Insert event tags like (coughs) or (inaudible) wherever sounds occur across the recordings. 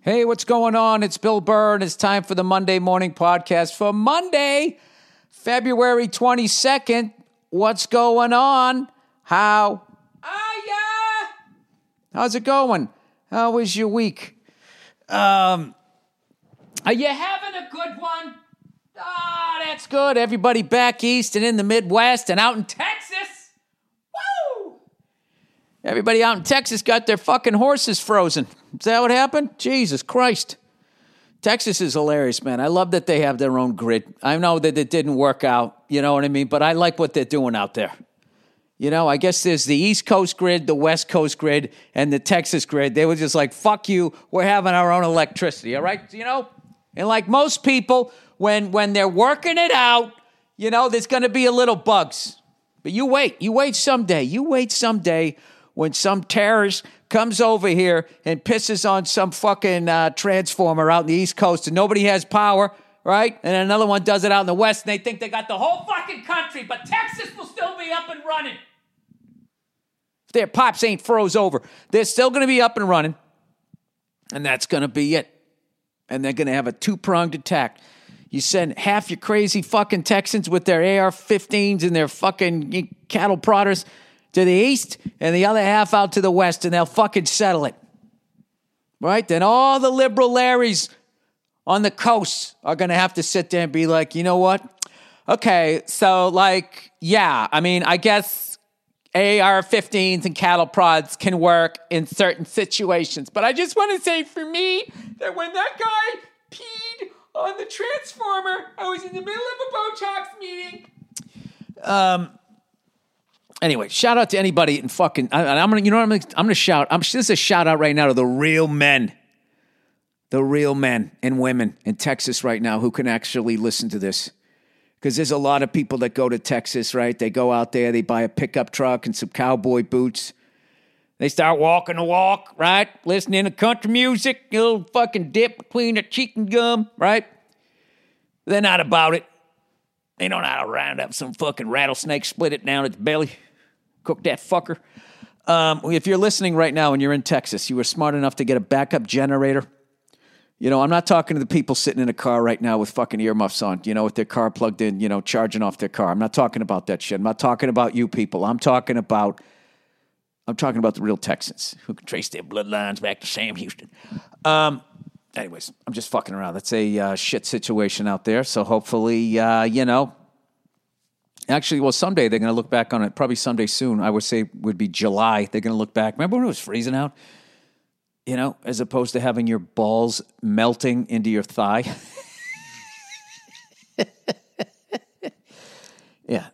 Hey, what's going on? It's Bill Burr, and it's time for the Monday Morning Podcast for Monday, February 22nd. What's going on? How are ya? How's it going? How was your week? Um, are you having a good one? Ah, that's good. Everybody back east and in the Midwest and out in Texas. Everybody out in Texas got their fucking horses frozen. Is that what happened? Jesus Christ. Texas is hilarious, man. I love that they have their own grid. I know that it didn't work out, you know what I mean? But I like what they're doing out there. You know, I guess there's the East Coast grid, the West Coast grid, and the Texas grid. They were just like, fuck you, we're having our own electricity, all right? You know? And like most people, when when they're working it out, you know, there's gonna be a little bugs. But you wait, you wait someday. You wait someday when some terrorist comes over here and pisses on some fucking uh, transformer out in the East Coast and nobody has power, right? And another one does it out in the West and they think they got the whole fucking country, but Texas will still be up and running. If their pops ain't froze over, they're still going to be up and running. And that's going to be it. And they're going to have a two pronged attack. You send half your crazy fucking Texans with their AR 15s and their fucking cattle prodders to the east and the other half out to the west, and they'll fucking settle it. Right? Then all the liberal Larrys on the coast are going to have to sit there and be like, you know what? Okay, so like, yeah, I mean, I guess AR 15s and cattle prods can work in certain situations. But I just want to say for me that when that guy peed on the transformer, I was in the middle of a Botox meeting. Um, anyway, shout out to anybody in fucking. I, am gonna, you know, what I'm gonna, I'm gonna shout. I'm this is a shout out right now to the real men, the real men and women in Texas right now who can actually listen to this. Because there's a lot of people that go to Texas, right? They go out there, they buy a pickup truck and some cowboy boots. They start walking the walk, right? Listening to country music, little fucking dip between the chicken gum, right? They're not about it. They don't know how to round up some fucking rattlesnake, split it down its belly cook that fucker. Um, if you're listening right now and you're in Texas, you were smart enough to get a backup generator. You know, I'm not talking to the people sitting in a car right now with fucking earmuffs on, you know, with their car plugged in, you know, charging off their car. I'm not talking about that shit. I'm not talking about you people. I'm talking about I'm talking about the real Texans who can trace their bloodlines back to Sam Houston. Um, anyways, I'm just fucking around. That's a uh, shit situation out there. So hopefully, uh, you know, Actually, well, someday they're going to look back on it. Probably someday soon. I would say would be July. They're going to look back. Remember when it was freezing out? You know, as opposed to having your balls melting into your thigh. (laughs) yeah,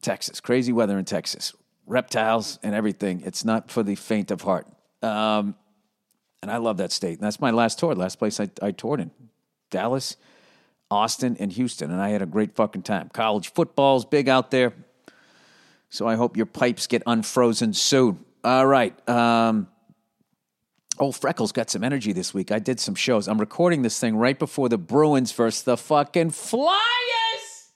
Texas, crazy weather in Texas, reptiles and everything. It's not for the faint of heart. Um, and I love that state. And that's my last tour. Last place I, I toured in, Dallas. Austin, and Houston, and I had a great fucking time. College football's big out there, so I hope your pipes get unfrozen soon. All right. Um, Old Freckles got some energy this week. I did some shows. I'm recording this thing right before the Bruins versus the fucking Flyers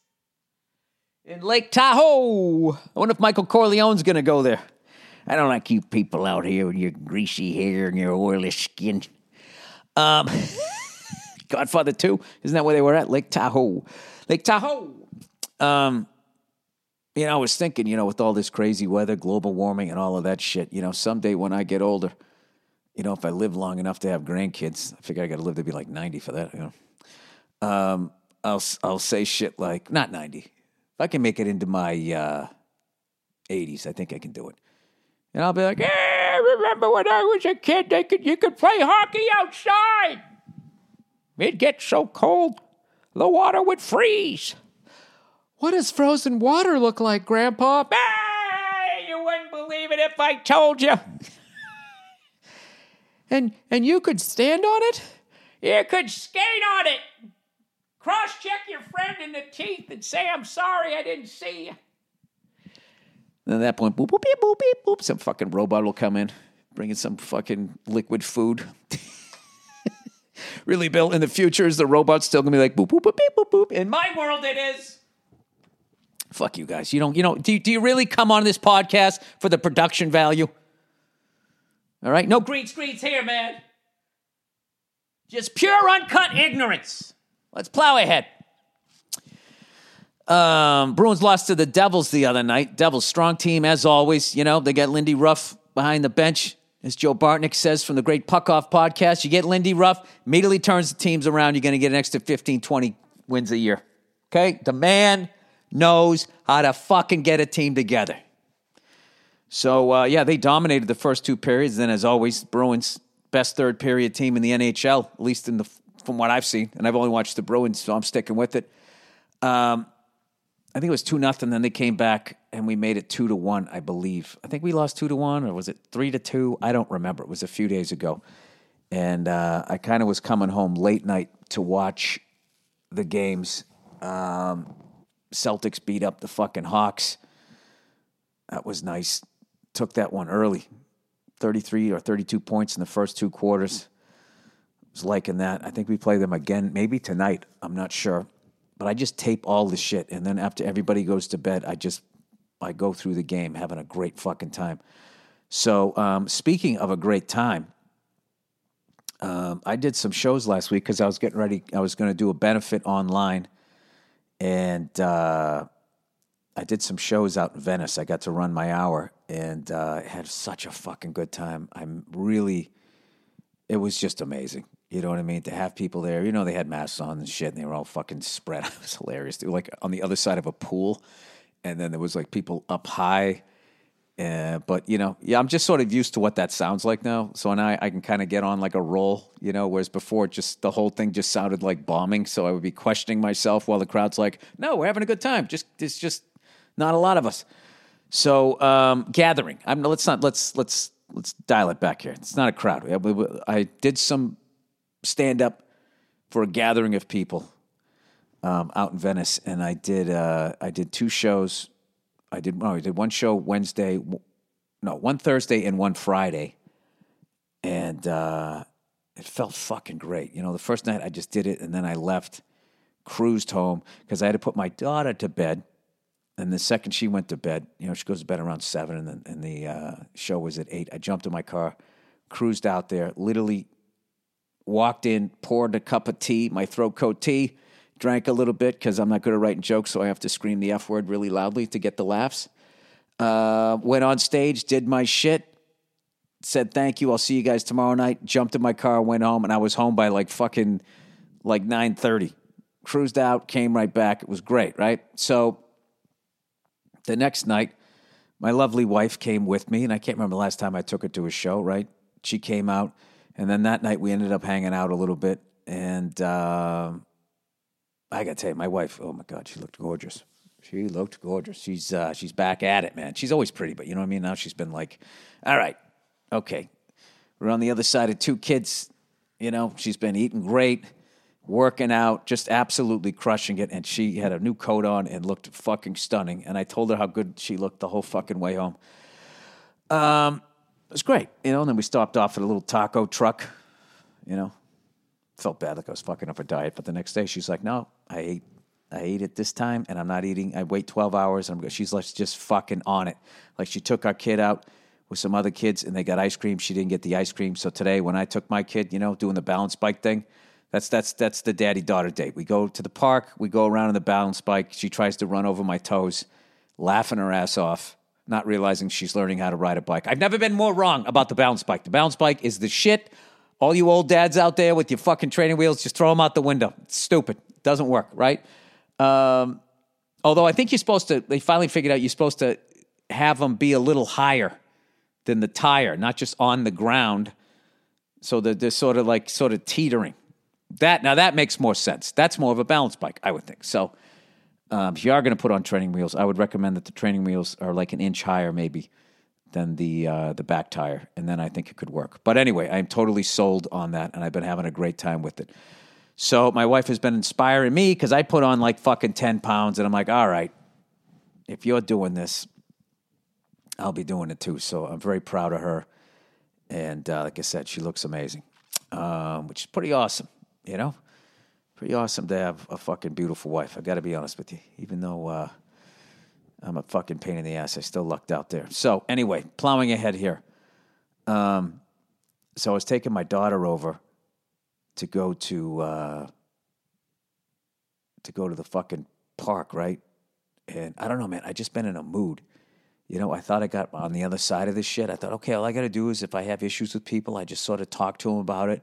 in Lake Tahoe. I wonder if Michael Corleone's going to go there. I don't like you people out here with your greasy hair and your oily skin. Um, (laughs) Godfather 2. Isn't that where they were at? Lake Tahoe. Lake Tahoe. Um, you know, I was thinking, you know, with all this crazy weather, global warming, and all of that shit, you know, someday when I get older, you know, if I live long enough to have grandkids, I figure I got to live to be like 90 for that, you know. Um, I'll, I'll say shit like, not 90. If I can make it into my uh, 80s, I think I can do it. And I'll be like, yeah, remember when I was a kid, they could, you could play hockey outside. It'd get so cold, the water would freeze. What does frozen water look like, Grandpa? Ah, you wouldn't believe it if I told you. and and you could stand on it? You could skate on it. Cross check your friend in the teeth and say, I'm sorry I didn't see you. And at that point, boop, boop, beep, boop, beep, boop, some fucking robot will come in, bringing some fucking liquid food. Really, Bill, in the future, is the robot still gonna be like boop boop boop beep, boop boop? In my world, it is. Fuck you guys. You don't. You know. Do you, do you really come on this podcast for the production value? All right. No green screens here, man. Just pure uncut ignorance. Let's plow ahead. Um, Bruins lost to the Devils the other night. Devils strong team as always. You know they got Lindy Ruff behind the bench, as Joe Bartnick says from the Great Puck Off podcast. You get Lindy Ruff, immediately turns the teams around. You're going to get an extra 15, 20 wins a year. Okay, the man knows how to fucking get a team together. So uh, yeah, they dominated the first two periods. Then, as always, Bruins best third period team in the NHL, at least in the from what I've seen, and I've only watched the Bruins, so I'm sticking with it. Um, I think it was two nothing. Then they came back and we made it two to one, I believe. I think we lost two to one, or was it three to two? I don't remember. It was a few days ago, and uh, I kind of was coming home late night to watch the games. Um, Celtics beat up the fucking Hawks. That was nice. Took that one early, thirty-three or thirty-two points in the first two quarters. Was liking that. I think we play them again, maybe tonight. I'm not sure but I just tape all the shit, and then after everybody goes to bed, I just I go through the game having a great fucking time. So um, speaking of a great time, um, I did some shows last week because I was getting ready. I was going to do a benefit online, and uh, I did some shows out in Venice. I got to run my hour, and uh, had such a fucking good time. I'm really, it was just amazing. You know what I mean? To have people there, you know, they had masks on and shit, and they were all fucking spread. (laughs) It was hilarious. They were like on the other side of a pool, and then there was like people up high. Uh, but you know, yeah, I'm just sort of used to what that sounds like now. So now I, I can kind of get on like a roll, you know. Whereas before, just the whole thing just sounded like bombing. So I would be questioning myself while the crowd's like, "No, we're having a good time. Just it's just not a lot of us." So um, gathering. I'm let's not let's let's let's dial it back here. It's not a crowd. I did some stand up for a gathering of people um, out in Venice, and I did uh, I did two shows. I did no, I did one show Wednesday, no, one Thursday and one Friday, and uh, it felt fucking great. You know, the first night I just did it, and then I left, cruised home because I had to put my daughter to bed. And the second she went to bed, you know, she goes to bed around seven, and the, and the uh, show was at eight. I jumped in my car, cruised out there, literally walked in, poured a cup of tea, my throat coat tea, drank a little bit because I'm not good at writing jokes, so I have to scream the F word really loudly to get the laughs. Uh, went on stage, did my shit, said thank you, I'll see you guys tomorrow night. Jumped in my car, went home, and I was home by like fucking like nine thirty. Cruised out, came right back. It was great, right? So the next night, my lovely wife came with me, and I can't remember the last time I took her to a show, right? She came out and then that night we ended up hanging out a little bit. And uh, I got to tell you, my wife, oh my God, she looked gorgeous. She looked gorgeous. She's uh, she's back at it, man. She's always pretty, but you know what I mean. Now she's been like, all right, okay, we're on the other side of two kids. You know, she's been eating great, working out, just absolutely crushing it. And she had a new coat on and looked fucking stunning. And I told her how good she looked the whole fucking way home. Um, it was great, you know. And then we stopped off at a little taco truck, you know. Felt bad like I was fucking up a diet, but the next day she's like, "No, I ate, I ate it this time, and I'm not eating. I wait 12 hours, and I'm." She's like, just fucking on it. Like she took our kid out with some other kids, and they got ice cream. She didn't get the ice cream, so today when I took my kid, you know, doing the balance bike thing, that's that's that's the daddy daughter date. We go to the park, we go around on the balance bike. She tries to run over my toes, laughing her ass off not realizing she's learning how to ride a bike. I've never been more wrong about the balance bike. The balance bike is the shit. All you old dads out there with your fucking training wheels, just throw them out the window. It's stupid. It doesn't work, right? Um, although I think you're supposed to, they finally figured out you're supposed to have them be a little higher than the tire, not just on the ground. So they're, they're sort of like sort of teetering. That now that makes more sense. That's more of a balance bike, I would think. So um, if you are going to put on training wheels, I would recommend that the training wheels are like an inch higher, maybe, than the uh, the back tire, and then I think it could work. But anyway, I'm totally sold on that, and I've been having a great time with it. So my wife has been inspiring me because I put on like fucking ten pounds, and I'm like, all right, if you're doing this, I'll be doing it too. So I'm very proud of her, and uh, like I said, she looks amazing, um, which is pretty awesome, you know pretty awesome to have a fucking beautiful wife. I got to be honest with you. Even though uh, I'm a fucking pain in the ass, I still lucked out there. So anyway, plowing ahead here. Um, so I was taking my daughter over to go to uh, to go to the fucking park, right? And I don't know, man. I just been in a mood. You know, I thought I got on the other side of this shit. I thought, okay, all I got to do is if I have issues with people, I just sort of talk to them about it,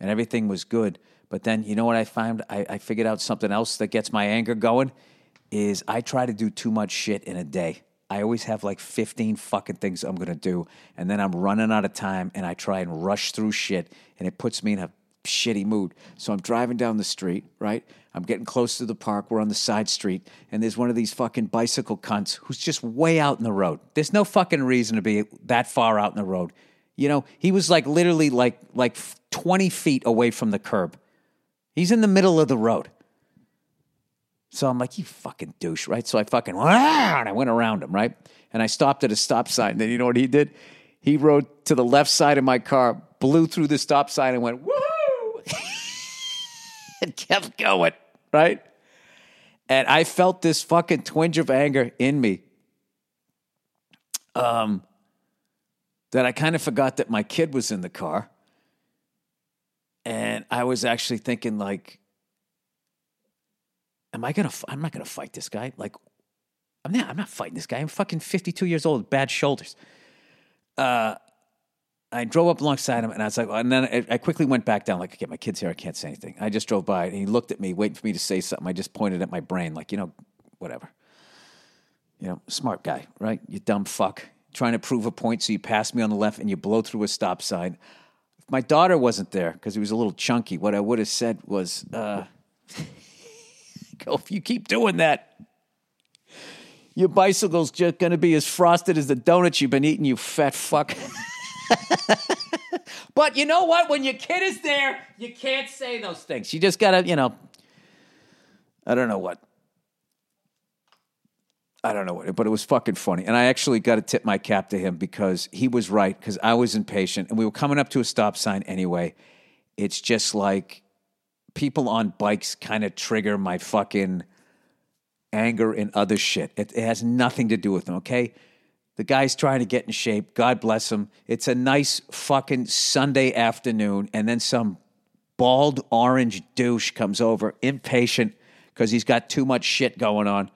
and everything was good. But then, you know what I found? I, I figured out something else that gets my anger going. Is I try to do too much shit in a day. I always have like 15 fucking things I'm gonna do, and then I'm running out of time, and I try and rush through shit, and it puts me in a shitty mood. So I'm driving down the street, right? I'm getting close to the park. We're on the side street, and there's one of these fucking bicycle cunts who's just way out in the road. There's no fucking reason to be that far out in the road. You know, he was like literally like like 20 feet away from the curb. He's in the middle of the road. So I'm like, you fucking douche, right? So I fucking and I went around him, right? And I stopped at a stop sign. Then you know what he did? He rode to the left side of my car, blew through the stop sign, and went woohoo, (laughs) and kept going, right? And I felt this fucking twinge of anger in me. Um, that I kind of forgot that my kid was in the car. And I was actually thinking, like, am I gonna? I'm not gonna fight this guy. Like, I'm not. I'm not fighting this guy. I'm fucking 52 years old, bad shoulders. Uh, I drove up alongside him, and I was like, and then I, I quickly went back down. Like, okay, my kid's here. I can't say anything. I just drove by, and he looked at me, waiting for me to say something. I just pointed at my brain, like, you know, whatever. You know, smart guy, right? You dumb fuck. Trying to prove a point, so you pass me on the left and you blow through a stop sign. My daughter wasn't there because he was a little chunky, what I would have said was, uh, (laughs) "Go if you keep doing that." Your bicycle's just going to be as frosted as the donuts you've been eating, you fat fuck. (laughs) but you know what? When your kid is there, you can't say those things. You just got to, you know, I don't know what. I don't know what, but it was fucking funny. And I actually got to tip my cap to him because he was right, because I was impatient and we were coming up to a stop sign anyway. It's just like people on bikes kind of trigger my fucking anger and other shit. It, it has nothing to do with them, okay? The guy's trying to get in shape. God bless him. It's a nice fucking Sunday afternoon, and then some bald orange douche comes over, impatient because he's got too much shit going on.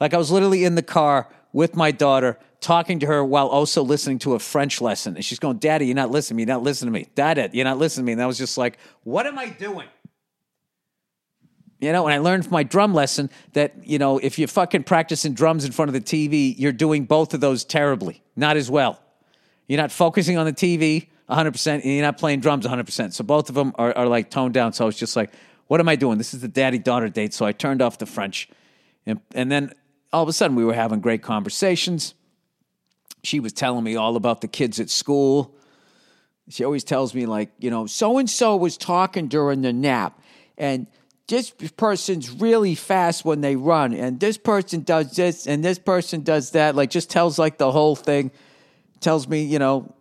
Like I was literally in the car with my daughter, talking to her while also listening to a French lesson. And she's going, Daddy, you're not listening to me. You're not listening to me. Dad, you're not listening to me. And I was just like, what am I doing? You know, and I learned from my drum lesson that, you know, if you're fucking practicing drums in front of the TV, you're doing both of those terribly, not as well. You're not focusing on the TV 100%, and you're not playing drums 100%. So both of them are, are like toned down. So I was just like, what am I doing? This is the daddy daughter date. So I turned off the French. And, and then all of a sudden, we were having great conversations. She was telling me all about the kids at school. She always tells me, like, you know, so and so was talking during the nap. And this person's really fast when they run and this person does this and this person does that like just tells like the whole thing tells me you know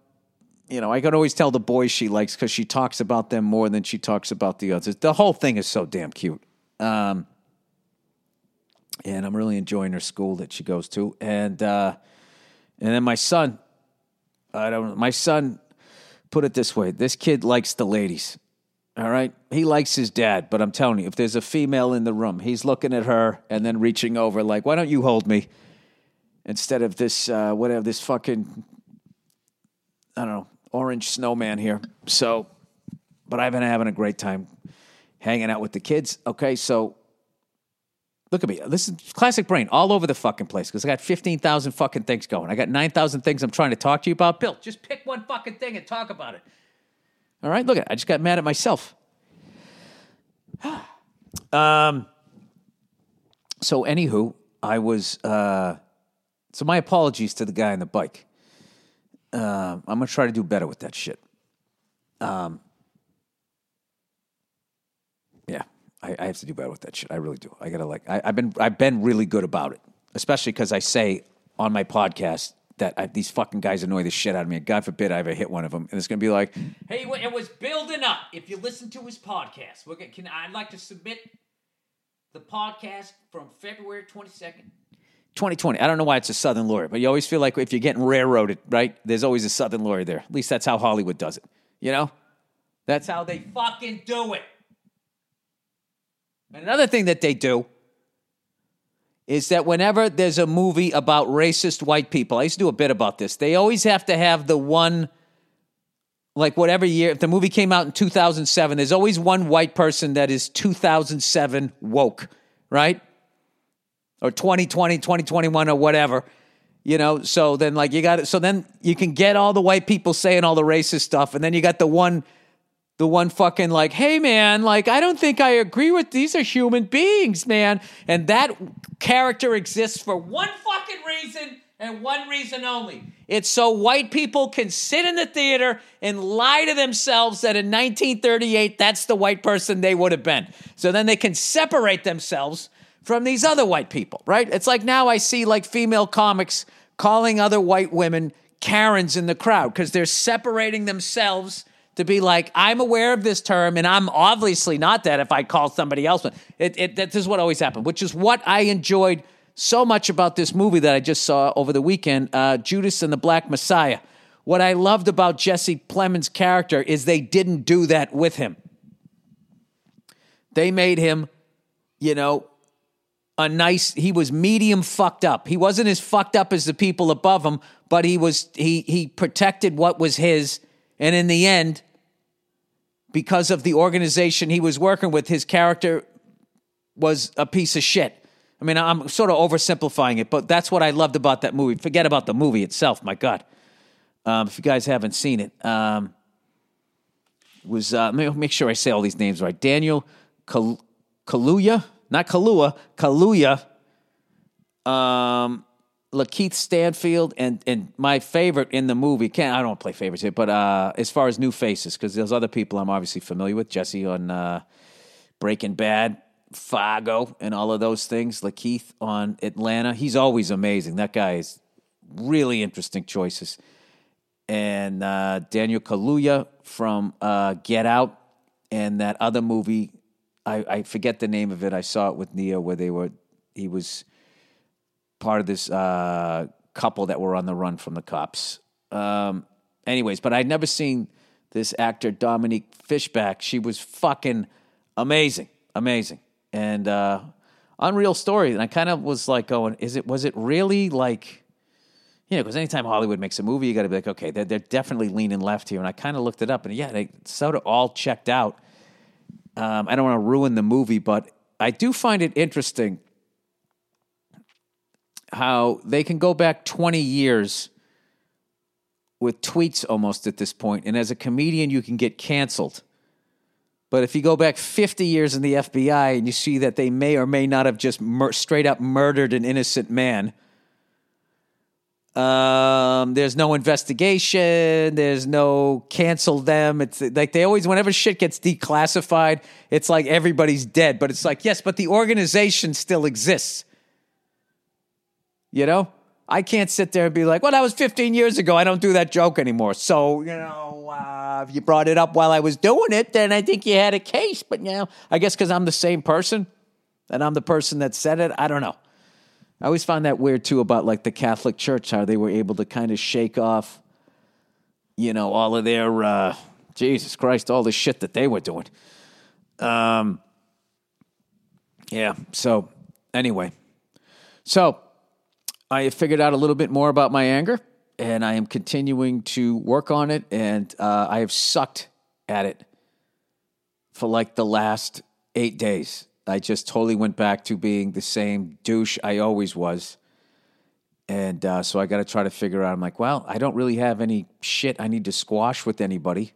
you know i can always tell the boys she likes because she talks about them more than she talks about the others the whole thing is so damn cute um, and i'm really enjoying her school that she goes to and uh, and then my son i don't know, my son put it this way this kid likes the ladies all right. He likes his dad, but I'm telling you, if there's a female in the room, he's looking at her and then reaching over, like, why don't you hold me? Instead of this, uh, whatever, this fucking, I don't know, orange snowman here. So, but I've been having a great time hanging out with the kids. Okay. So, look at me. This is classic brain all over the fucking place because I got 15,000 fucking things going. I got 9,000 things I'm trying to talk to you about. Bill, just pick one fucking thing and talk about it. All right, look at it. I just got mad at myself. (sighs) um. So, anywho, I was. Uh, so, my apologies to the guy on the bike. Uh, I'm gonna try to do better with that shit. Um. Yeah, I, I, have to do better with that shit. I really do. I gotta like. I, I've been. I've been really good about it, especially because I say on my podcast that I, these fucking guys annoy the shit out of me. God forbid I ever hit one of them, and it's gonna be like, "Hey, it was building up." If you listen to his podcast, we're gonna, can I'd like to submit the podcast from February twenty second. 2020. I don't know why it's a Southern lawyer, but you always feel like if you're getting railroaded, right? There's always a Southern lawyer there. At least that's how Hollywood does it. You know, That's how they Fucking do it. Another thing that they do is that whenever there's a movie about racist white people, I used to do a bit about this. They always have to have the one, like whatever year, if the movie came out in 2007, there's always one white person that is 2007 woke, right? Or 2020, 2021, or whatever. You know, so then like you got it. So then you can get all the white people saying all the racist stuff, and then you got the one the one fucking like, hey man, like I don't think I agree with these are human beings, man. And that character exists for One fucking reason and one reason only. it's so white people can sit in the theater and lie to themselves that in 1938 that's the white person they would have been. So then they can separate themselves from these other white people, right? It's like now I see like female comics calling other white women Karens in the crowd because they're separating themselves to be like, I'm aware of this term, and I'm obviously not that if I call somebody else one. It, it, this is what always happened, which is what I enjoyed so much about this movie that I just saw over the weekend, uh, Judas and the Black Messiah. What I loved about Jesse Plemons' character is they didn't do that with him. They made him, you know, a nice he was medium fucked up. He wasn't as fucked up as the people above him, but he was he he protected what was his and in the end because of the organization he was working with his character was a piece of shit. I mean, I'm sort of oversimplifying it, but that's what I loved about that movie. Forget about the movie itself, my god. Um, if you guys haven't seen it, um, it was uh, make sure I say all these names right. Daniel Kal- Kaluuya, not Kalua, Kaluuya, um, Lakeith Stanfield, and and my favorite in the movie. Can't I don't play favorites here, but uh, as far as new faces, because there's other people I'm obviously familiar with. Jesse on uh, Breaking Bad, Fargo, and all of those things. Lakeith on Atlanta. He's always amazing. That guy is really interesting choices. And uh, Daniel Kaluuya from uh, Get Out, and that other movie. I, I forget the name of it. I saw it with Nia, where they were. He was part of this uh, couple that were on the run from the cops. Um, anyways, but I'd never seen this actor Dominique Fishback. She was fucking amazing, amazing, and uh, unreal story. And I kind of was like, going, is it? Was it really like? You know, because anytime Hollywood makes a movie, you got to be like, okay, they're, they're definitely leaning left here. And I kind of looked it up, and yeah, they sort of all checked out. Um, I don't want to ruin the movie, but I do find it interesting how they can go back 20 years with tweets almost at this point, and as a comedian, you can get canceled. But if you go back 50 years in the FBI and you see that they may or may not have just mur- straight up murdered an innocent man, um, there's no investigation. There's no cancel them. It's like they always, whenever shit gets declassified, it's like everybody's dead. But it's like, yes, but the organization still exists. You know, I can't sit there and be like, well, that was 15 years ago. I don't do that joke anymore. So, you know, uh, if you brought it up while I was doing it, then I think you had a case. But, you know, I guess because I'm the same person and I'm the person that said it, I don't know. I always found that weird too about like the Catholic Church, how they were able to kind of shake off, you know, all of their, uh, Jesus Christ, all the shit that they were doing. Um, yeah. So, anyway, so I have figured out a little bit more about my anger, and I am continuing to work on it, and uh, I have sucked at it for like the last eight days. I just totally went back to being the same douche I always was. And uh, so I got to try to figure out. I'm like, well, I don't really have any shit I need to squash with anybody.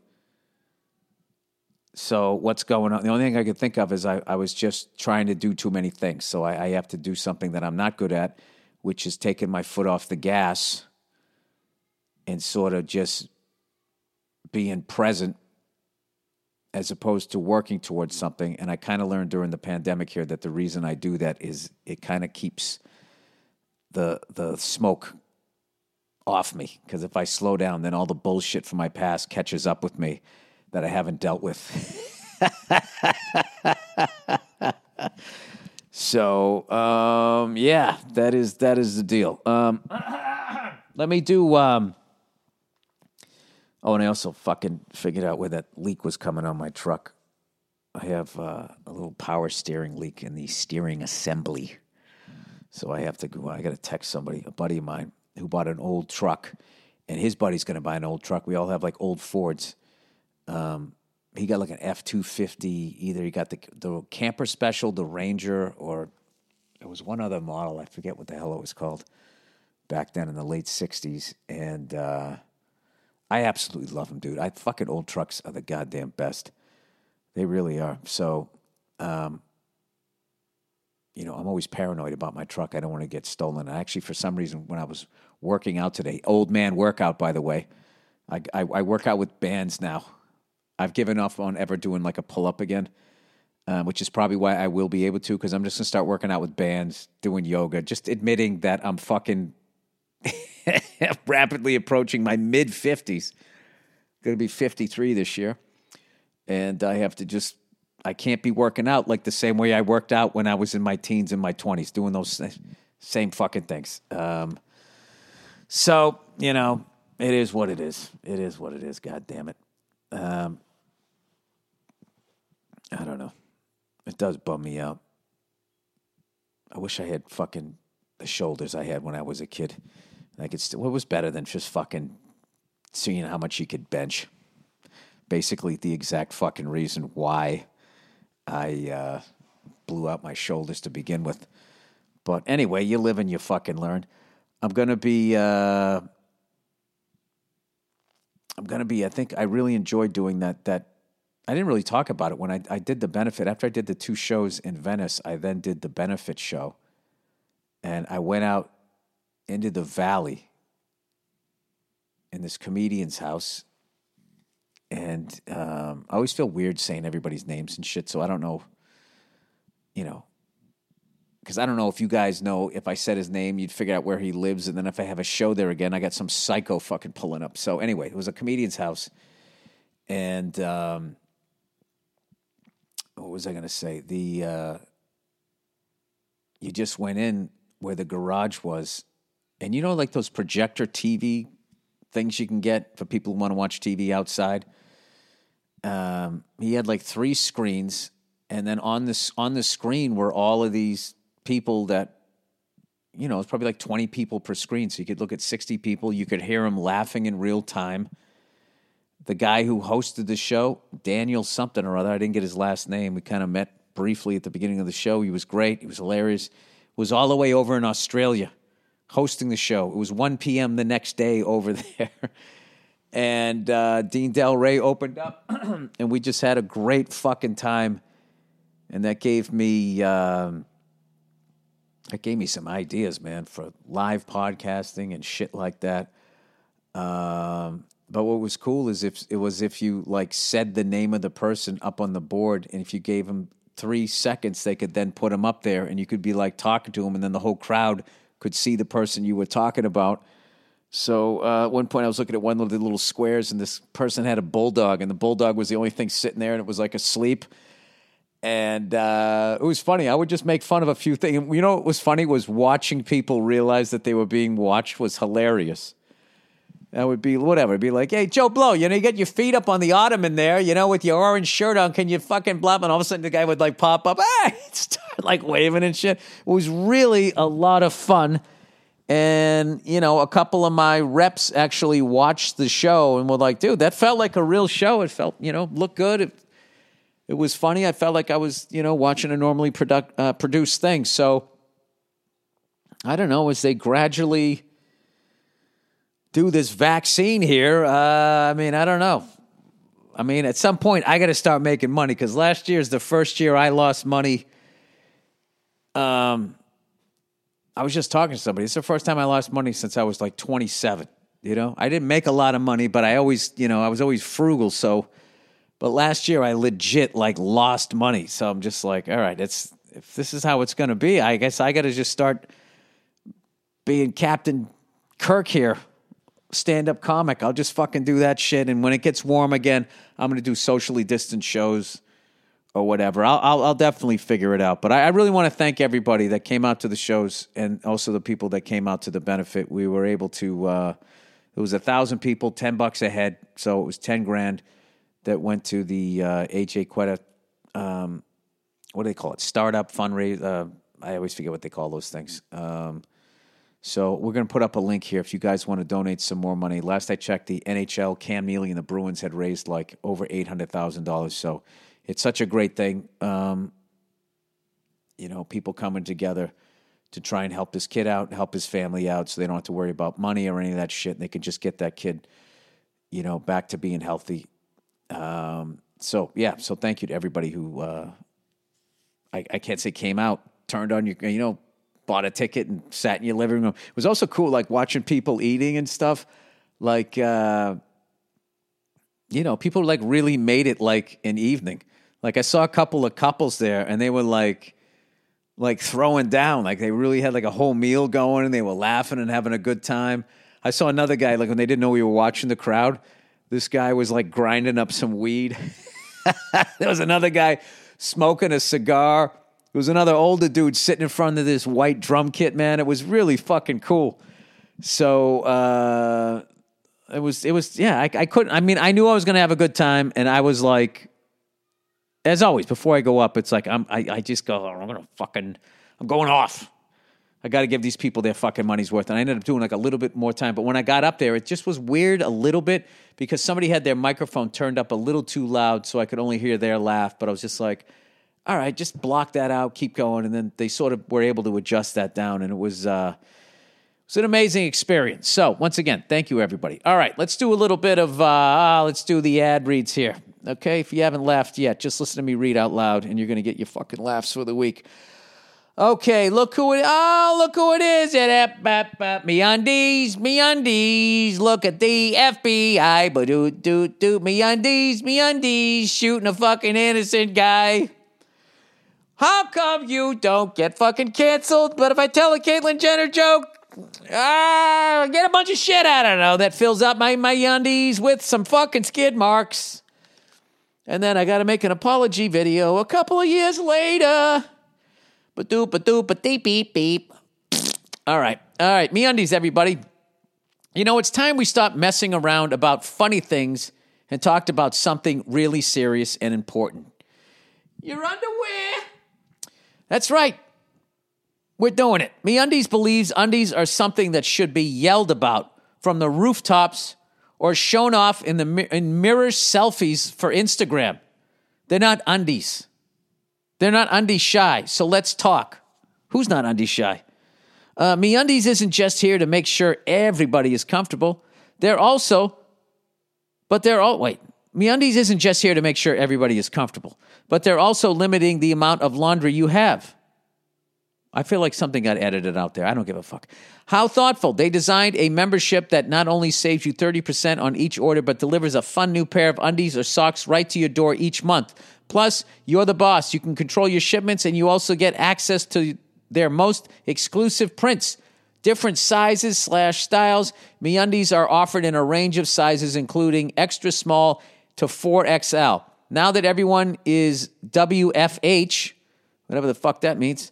So what's going on? The only thing I could think of is I, I was just trying to do too many things. So I, I have to do something that I'm not good at, which is taking my foot off the gas and sort of just being present as opposed to working towards something. And I kind of learned during the pandemic here that the reason I do that is it kind of keeps the the smoke off me. Because if I slow down, then all the bullshit from my past catches up with me that I haven't dealt with. (laughs) so um, yeah, that is that is the deal. Um, (coughs) let me do. Um, Oh, and I also fucking figured out where that leak was coming on my truck. I have uh, a little power steering leak in the steering assembly. So I have to go. I got to text somebody, a buddy of mine who bought an old truck, and his buddy's going to buy an old truck. We all have like old Fords. Um, he got like an F two fifty. Either he got the the camper special, the Ranger, or it was one other model. I forget what the hell it was called back then in the late '60s. And uh, I absolutely love them, dude. I fucking old trucks are the goddamn best. They really are. So, um, you know, I'm always paranoid about my truck. I don't want to get stolen. I actually, for some reason, when I was working out today, old man workout, by the way, I, I, I work out with bands now. I've given up on ever doing like a pull up again, um, which is probably why I will be able to because I'm just gonna start working out with bands, doing yoga, just admitting that I'm fucking (laughs) rapidly approaching my mid 50s. Going to be 53 this year. And I have to just, I can't be working out like the same way I worked out when I was in my teens and my 20s, doing those same fucking things. Um, so, you know, it is what it is. It is what it is. God damn it. Um, I don't know. It does bum me out. I wish I had fucking the shoulders I had when I was a kid. I could still, what was better than just fucking seeing how much you could bench? Basically, the exact fucking reason why I uh, blew out my shoulders to begin with. But anyway, you live and you fucking learn. I'm gonna be. Uh, I'm gonna be. I think I really enjoyed doing that. That I didn't really talk about it when I, I did the benefit. After I did the two shows in Venice, I then did the benefit show, and I went out into the valley in this comedian's house. And um, I always feel weird saying everybody's names and shit. So I don't know, you know, because I don't know if you guys know if I said his name, you'd figure out where he lives. And then if I have a show there again, I got some psycho fucking pulling up. So anyway, it was a comedian's house. And um, what was I going to say? The, uh, you just went in where the garage was and you know, like those projector TV things you can get for people who want to watch TV outside. Um, he had like three screens, and then on this on the screen were all of these people that, you know, it's probably like twenty people per screen. So you could look at sixty people. You could hear them laughing in real time. The guy who hosted the show, Daniel something or other, I didn't get his last name. We kind of met briefly at the beginning of the show. He was great. He was hilarious. Was all the way over in Australia hosting the show. It was 1 p.m. the next day over (laughs) there. and uh, Dean Delray opened up, (clears throat) and we just had a great fucking time. And that gave me um, that gave me some ideas, man, for live podcasting and shit like that. Um, but what was cool is if it was if you like said the name of the person up on the board, and if you gave them three seconds, they could then put them up there, and you could be like talking to them, and then the whole crowd could see the person you were talking about. So uh, at one point, I was looking at one of the little squares, and this person had a bulldog, and the bulldog was the only thing sitting there, and it was like asleep. And uh, it was funny. I would just make fun of a few things. You know what was funny was watching people realize that they were being watched was hilarious. That would be whatever. It'd be like, hey, Joe Blow, you know, you get your feet up on the ottoman there, you know, with your orange shirt on. Can you fucking blah? And all of a sudden, the guy would like pop up, (laughs) hey, start like waving and shit. It was really a lot of fun. And, you know, a couple of my reps actually watched the show and were like, dude, that felt like a real show. It felt, you know, looked good. It, it was funny. I felt like I was, you know, watching a normally uh, produced thing. So, I don't know, as they gradually do this vaccine here, uh, I mean, I don't know. I mean, at some point, I got to start making money because last year is the first year I lost money. Um, I was just talking to somebody. It's the first time I lost money since I was like 27. You know, I didn't make a lot of money, but I always, you know, I was always frugal. So, but last year I legit like lost money. So I'm just like, all right, it's if this is how it's going to be, I guess I got to just start being Captain Kirk here stand up comic. I'll just fucking do that shit. And when it gets warm again, I'm going to do socially distant shows or whatever. I'll, I'll, I'll definitely figure it out. But I, I really want to thank everybody that came out to the shows and also the people that came out to the benefit. We were able to uh, It was a thousand people, ten bucks a head, so it was ten grand that went to the uh, AJ Quetta. Um, what do they call it? Startup fundraiser. Uh, I always forget what they call those things. Um, so we're going to put up a link here if you guys want to donate some more money. Last I checked, the NHL, Cam Neely, and the Bruins had raised like over eight hundred thousand dollars. So it's such a great thing. Um, you know, people coming together to try and help this kid out, help his family out, so they don't have to worry about money or any of that shit. And they can just get that kid, you know, back to being healthy. Um, so yeah, so thank you to everybody who uh, I, I can't say came out, turned on your, you know, bought a ticket and sat in your living room. It was also cool, like watching people eating and stuff. Like, uh, you know, people like really made it like an evening. Like I saw a couple of couples there, and they were like, like throwing down. Like they really had like a whole meal going, and they were laughing and having a good time. I saw another guy like when they didn't know we were watching the crowd. This guy was like grinding up some weed. (laughs) there was another guy smoking a cigar. There was another older dude sitting in front of this white drum kit, man. It was really fucking cool. So uh, it was, it was, yeah. I, I couldn't. I mean, I knew I was to have a good time, and I was like, as always, before I go up, it's like I'm, I, I just go, I'm gonna fucking, I'm going off. I got to give these people their fucking money's worth. And I ended up doing like a little bit more time. But when I got up there, it just was weird a little bit because somebody had their microphone turned up a little too loud so I could only hear their laugh. But I was just like, all right, just block that out, keep going. And then they sort of were able to adjust that down. And it was, uh, it was an amazing experience. So once again, thank you, everybody. All right, let's do a little bit of, uh, let's do the ad reads here. Okay, if you haven't laughed yet, just listen to me read out loud and you're going to get your fucking laughs for the week. Okay, look who it oh, look who it is. MeUndies, me undies. Look at the FBI. Ba do do do me undies, me undies, shooting a fucking innocent guy. How come you don't get fucking canceled? But if I tell a Caitlyn Jenner joke, ah, get a bunch of shit. I don't know that fills up my my undies with some fucking skid marks. And then I got to make an apology video a couple of years later. Ba doop, ba doop, ba deep, beep, beep. All right. All right. MeUndies, everybody. You know, it's time we stop messing around about funny things and talked about something really serious and important. Your underwear. That's right. We're doing it. MeUndies believes undies are something that should be yelled about from the rooftops or shown off in the in mirror selfies for Instagram. They're not undies. They're not undies shy. So let's talk. Who's not undies shy? Uh, MeUndies isn't just here to make sure everybody is comfortable. They're also, but they're all wait. MeUndies isn't just here to make sure everybody is comfortable, but they're also limiting the amount of laundry you have. I feel like something got edited out there. I don't give a fuck. How thoughtful. They designed a membership that not only saves you 30% on each order, but delivers a fun new pair of undies or socks right to your door each month. Plus, you're the boss. You can control your shipments and you also get access to their most exclusive prints. Different sizes slash styles. MeUndies are offered in a range of sizes, including extra small to 4XL. Now that everyone is WFH, whatever the fuck that means,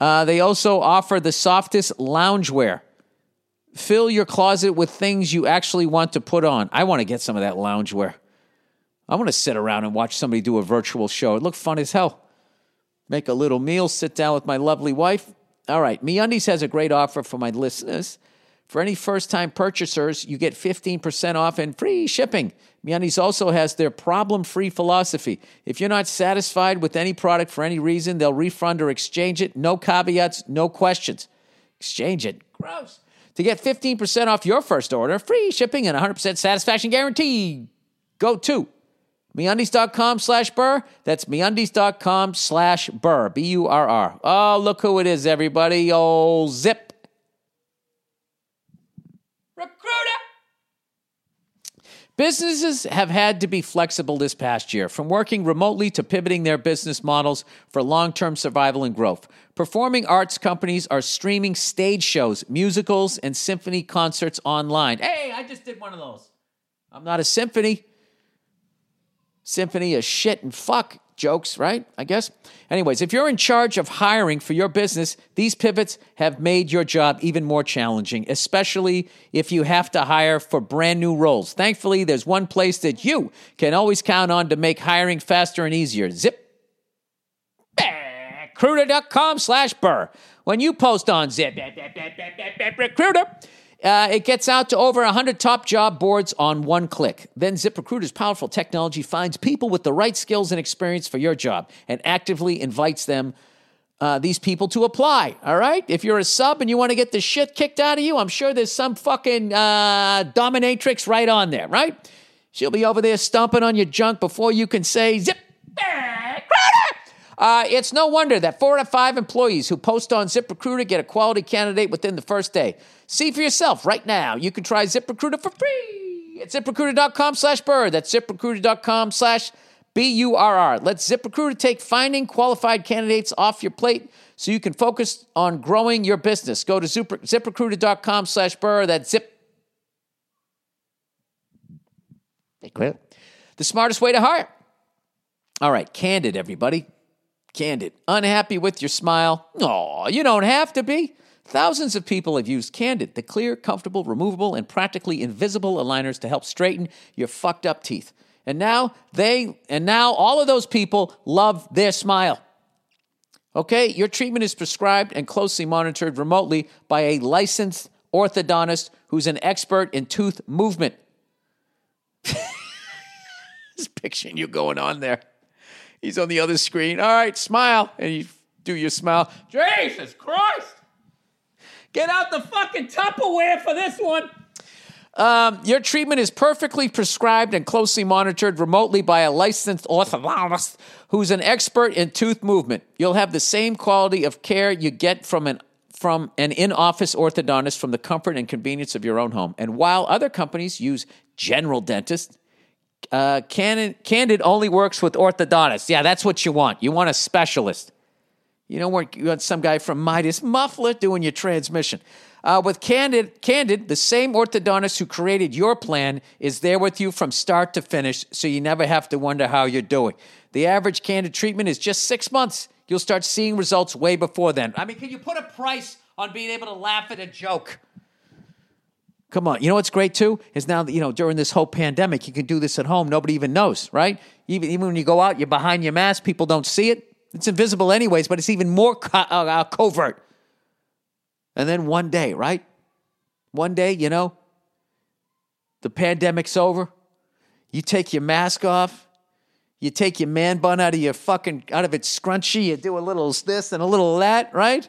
uh, they also offer the softest loungewear. Fill your closet with things you actually want to put on. I want to get some of that loungewear. I want to sit around and watch somebody do a virtual show. It looked fun as hell. Make a little meal, sit down with my lovely wife. All right, MeUndies has a great offer for my listeners. For any first-time purchasers, you get 15% off and free shipping. MeUndies also has their problem-free philosophy. If you're not satisfied with any product for any reason, they'll refund or exchange it. No caveats, no questions. Exchange it. Gross. To get 15% off your first order, free shipping and 100% satisfaction guarantee, go to MeUndies.com slash burr. That's MeUndies.com slash burr. B-U-R-R. Oh, look who it is, everybody. Old Zip. Recruiter. Businesses have had to be flexible this past year, from working remotely to pivoting their business models for long term survival and growth. Performing arts companies are streaming stage shows, musicals, and symphony concerts online. Hey, I just did one of those. I'm not a symphony. Symphony is shit and fuck. Jokes, right? I guess. Anyways, if you're in charge of hiring for your business, these pivots have made your job even more challenging, especially if you have to hire for brand new roles. Thankfully, there's one place that you can always count on to make hiring faster and easier. Zip. Recruiter.com slash burr. When you post on Zip, Recruiter, uh, it gets out to over 100 top job boards on one click. Then ZipRecruiter's powerful technology finds people with the right skills and experience for your job and actively invites them, uh, these people, to apply. All right? If you're a sub and you want to get the shit kicked out of you, I'm sure there's some fucking uh, dominatrix right on there, right? She'll be over there stomping on your junk before you can say, Zip. Uh, it's no wonder that four out of five employees who post on ZipRecruiter get a quality candidate within the first day. See for yourself right now. You can try ZipRecruiter for free at ziprecruiter.com slash bird. That's ziprecruiter.com slash B-U-R-R. Let ZipRecruiter take finding qualified candidates off your plate so you can focus on growing your business. Go to zip- ziprecruiter.com slash burr. That's zip. They quit. The smartest way to hire. All right, candid, everybody. Candid. Unhappy with your smile? Aw, you don't have to be. Thousands of people have used Candid, the clear, comfortable, removable, and practically invisible aligners to help straighten your fucked up teeth. And now they and now all of those people love their smile. Okay, your treatment is prescribed and closely monitored remotely by a licensed orthodontist who's an expert in tooth movement. (laughs) Just picturing you going on there. He's on the other screen. All right, smile. And you do your smile. Jesus Christ! Get out the fucking Tupperware for this one. Um, your treatment is perfectly prescribed and closely monitored remotely by a licensed orthodontist who's an expert in tooth movement. You'll have the same quality of care you get from an from an in-office orthodontist from the comfort and convenience of your own home. And while other companies use general dentists, uh, Candid, Candid only works with orthodontists. Yeah, that's what you want. You want a specialist. You don't want, you want some guy from Midas Muffler doing your transmission. Uh, with Candid, Candid, the same orthodontist who created your plan is there with you from start to finish, so you never have to wonder how you're doing. The average Candid treatment is just six months. You'll start seeing results way before then. I mean, can you put a price on being able to laugh at a joke? Come on. You know what's great too? Is now that, you know, during this whole pandemic, you can do this at home. Nobody even knows, right? Even, even when you go out, you're behind your mask, people don't see it. It's invisible anyways, but it's even more co- uh, uh, covert. And then one day, right? One day, you know, the pandemic's over. You take your mask off. You take your man bun out of your fucking, out of its scrunchy. You do a little this and a little that, right?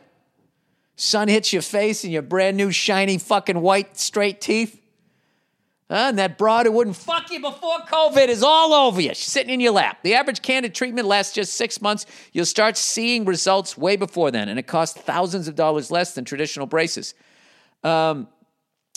Sun hits your face and your brand new, shiny, fucking white, straight teeth. Huh? And that broad who wouldn't fuck you before COVID is all over you, She's sitting in your lap. The average candid treatment lasts just six months. You'll start seeing results way before then, and it costs thousands of dollars less than traditional braces. Um,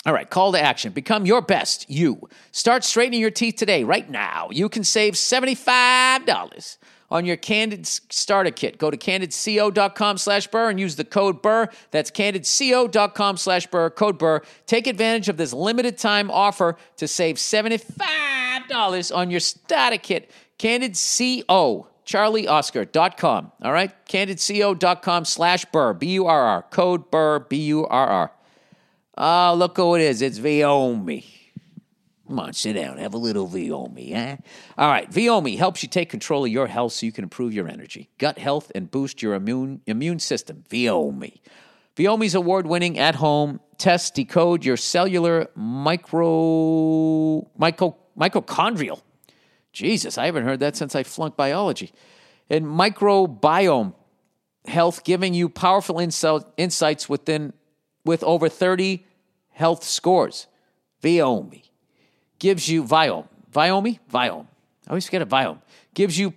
all right, call to action. Become your best you. Start straightening your teeth today, right now. You can save $75 on your Candid starter kit. Go to candidco.com slash burr and use the code burr. That's candidco.com slash burr, code burr. Take advantage of this limited time offer to save $75 on your starter kit. CandidCO. CharlieOscar.com. All right? CandidCO.com slash burr, B U R R. Code burr, B U R R. Oh, look who it is. It's Viomi. Come on, sit down. Have a little Viomi, eh? All right, Viomi helps you take control of your health so you can improve your energy, gut health, and boost your immune immune system. Viomi. Viomi's award-winning at-home tests decode your cellular micro, micro mitochondrial. Jesus, I haven't heard that since I flunked biology. And microbiome health, giving you powerful insight, insights within with over 30 health scores. Viomi gives you Viome. Viome? Viome. I always forget a Viome. Gives you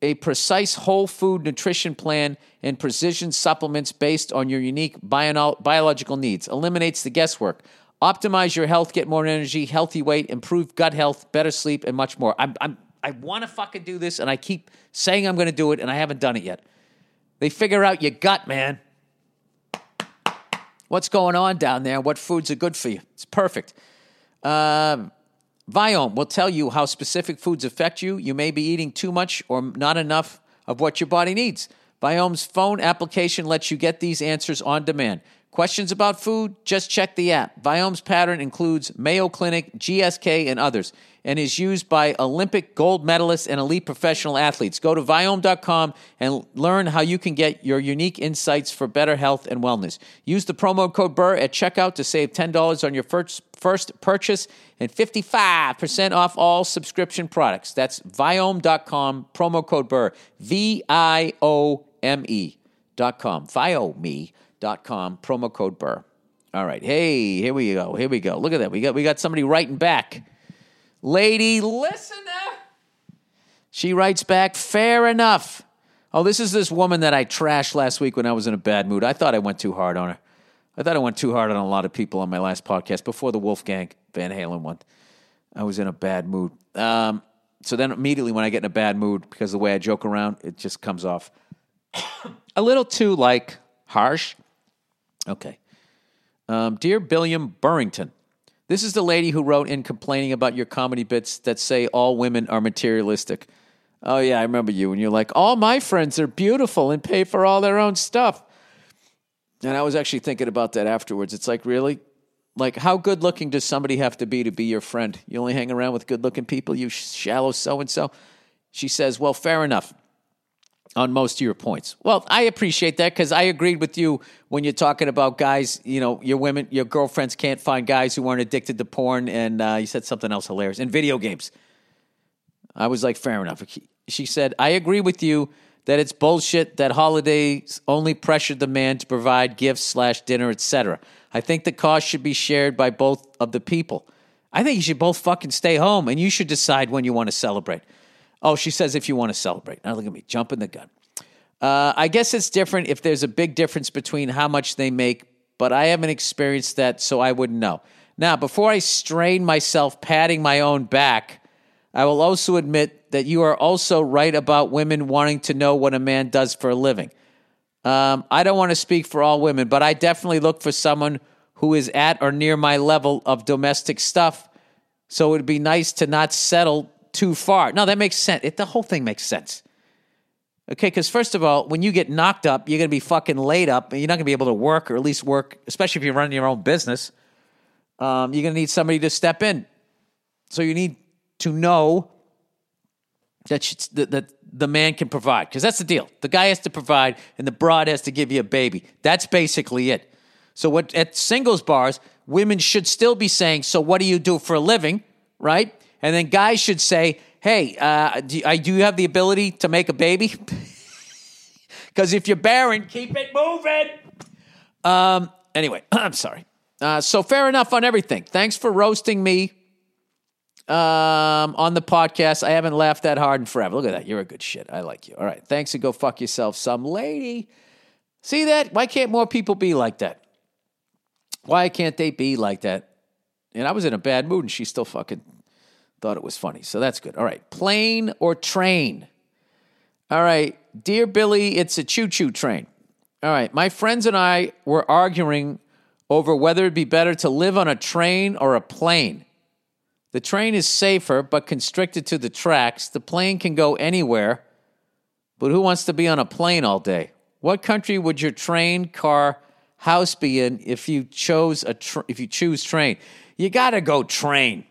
a precise whole food nutrition plan and precision supplements based on your unique bio- biological needs. Eliminates the guesswork. Optimize your health, get more energy, healthy weight, improve gut health, better sleep, and much more. I'm, I'm, I want to fucking do this, and I keep saying I'm going to do it, and I haven't done it yet. They figure out your gut, man. What's going on down there? What foods are good for you? It's perfect. Um, Viome will tell you how specific foods affect you. You may be eating too much or not enough of what your body needs. Viome's phone application lets you get these answers on demand. Questions about food? Just check the app. Viome's pattern includes Mayo Clinic, GSK, and others, and is used by Olympic gold medalists and elite professional athletes. Go to Viome.com and learn how you can get your unique insights for better health and wellness. Use the promo code BURR at checkout to save $10 on your first, first purchase and 55% off all subscription products. That's Viome.com, promo code BURR, V I O M E.com. Viome dot com promo code burr. All right hey here we go here we go. Look at that we got we got somebody writing back. Lady listener she writes back fair enough. Oh this is this woman that i trashed last week when i was in a bad mood. I thought i went too hard on her. I thought i went too hard on a lot of people on my last podcast before the wolfgang van halen one. I was in a bad mood. Um, so then immediately when i get in a bad mood because the way i joke around it just comes off (coughs) a little too like harsh Okay. Um, Dear Billiam Burrington, this is the lady who wrote in complaining about your comedy bits that say all women are materialistic. Oh, yeah, I remember you. And you're like, all my friends are beautiful and pay for all their own stuff. And I was actually thinking about that afterwards. It's like, really? Like, how good looking does somebody have to be to be your friend? You only hang around with good looking people, you shallow so and so? She says, well, fair enough on most of your points. Well, I appreciate that because I agreed with you when you're talking about guys. You know, your women, your girlfriends can't find guys who aren't addicted to porn, and uh, you said something else hilarious in video games. I was like, fair enough. She said, I agree with you that it's bullshit that holidays only pressure the man to provide gifts slash dinner, etc. I think the cost should be shared by both of the people. I think you should both fucking stay home, and you should decide when you want to celebrate. Oh, she says if you want to celebrate. Now look at me, jumping the gun. Uh, I guess it's different if there's a big difference between how much they make, but I haven't experienced that, so I wouldn't know. Now, before I strain myself patting my own back, I will also admit that you are also right about women wanting to know what a man does for a living. Um, I don't want to speak for all women, but I definitely look for someone who is at or near my level of domestic stuff. So it would be nice to not settle too far. No, that makes sense. It, the whole thing makes sense. Okay, because first of all, when you get knocked up, you're going to be fucking laid up. You're not going to be able to work, or at least work, especially if you're running your own business. Um, you're going to need somebody to step in. So you need to know that, that, that the man can provide, because that's the deal. The guy has to provide, and the broad has to give you a baby. That's basically it. So what at singles bars, women should still be saying, "So what do you do for a living?" Right? And then guys should say, hey, uh, do, I, do you have the ability to make a baby? (laughs) Because if you're barren, keep it moving. Um, anyway, (clears throat) I'm sorry. Uh, so fair enough on everything. Thanks for roasting me um, on the podcast. I haven't laughed that hard in forever. Look at that. You're a good shit. I like you. All right. Thanks and go fuck yourself, some lady. See that? Why can't more people be like that? Why can't they be like that? And I was in a bad mood and she still fucking Thought it was funny. So that's good. All right. Plane or train? All right. Dear Billy, it's a choo choo train. All right. My friends and I were arguing over whether it'd be better to live on a train or a plane. The train is safer, but constricted to the tracks. The plane can go anywhere, but who wants to be on a plane all day? What country would your train, car, house be in if you chose a if you choose train? You got to go train.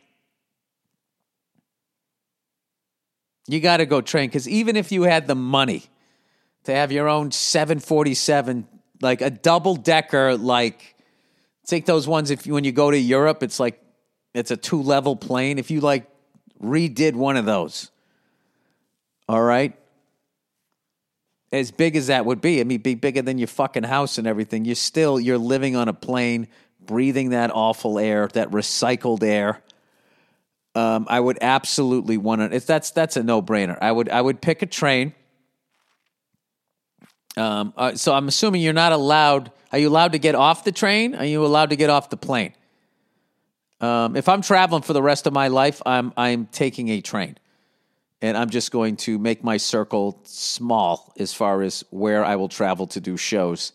You got to go train because even if you had the money to have your own 747, like a double decker, like take those ones if you, when you go to Europe, it's like it's a two level plane. If you like redid one of those, all right, as big as that would be, I mean, be bigger than your fucking house and everything. You're still you're living on a plane, breathing that awful air, that recycled air um, I would absolutely want to. If that's that's a no brainer. I would I would pick a train. Um, uh, so I'm assuming you're not allowed. Are you allowed to get off the train? Are you allowed to get off the plane? Um, if I'm traveling for the rest of my life, I'm I'm taking a train, and I'm just going to make my circle small as far as where I will travel to do shows.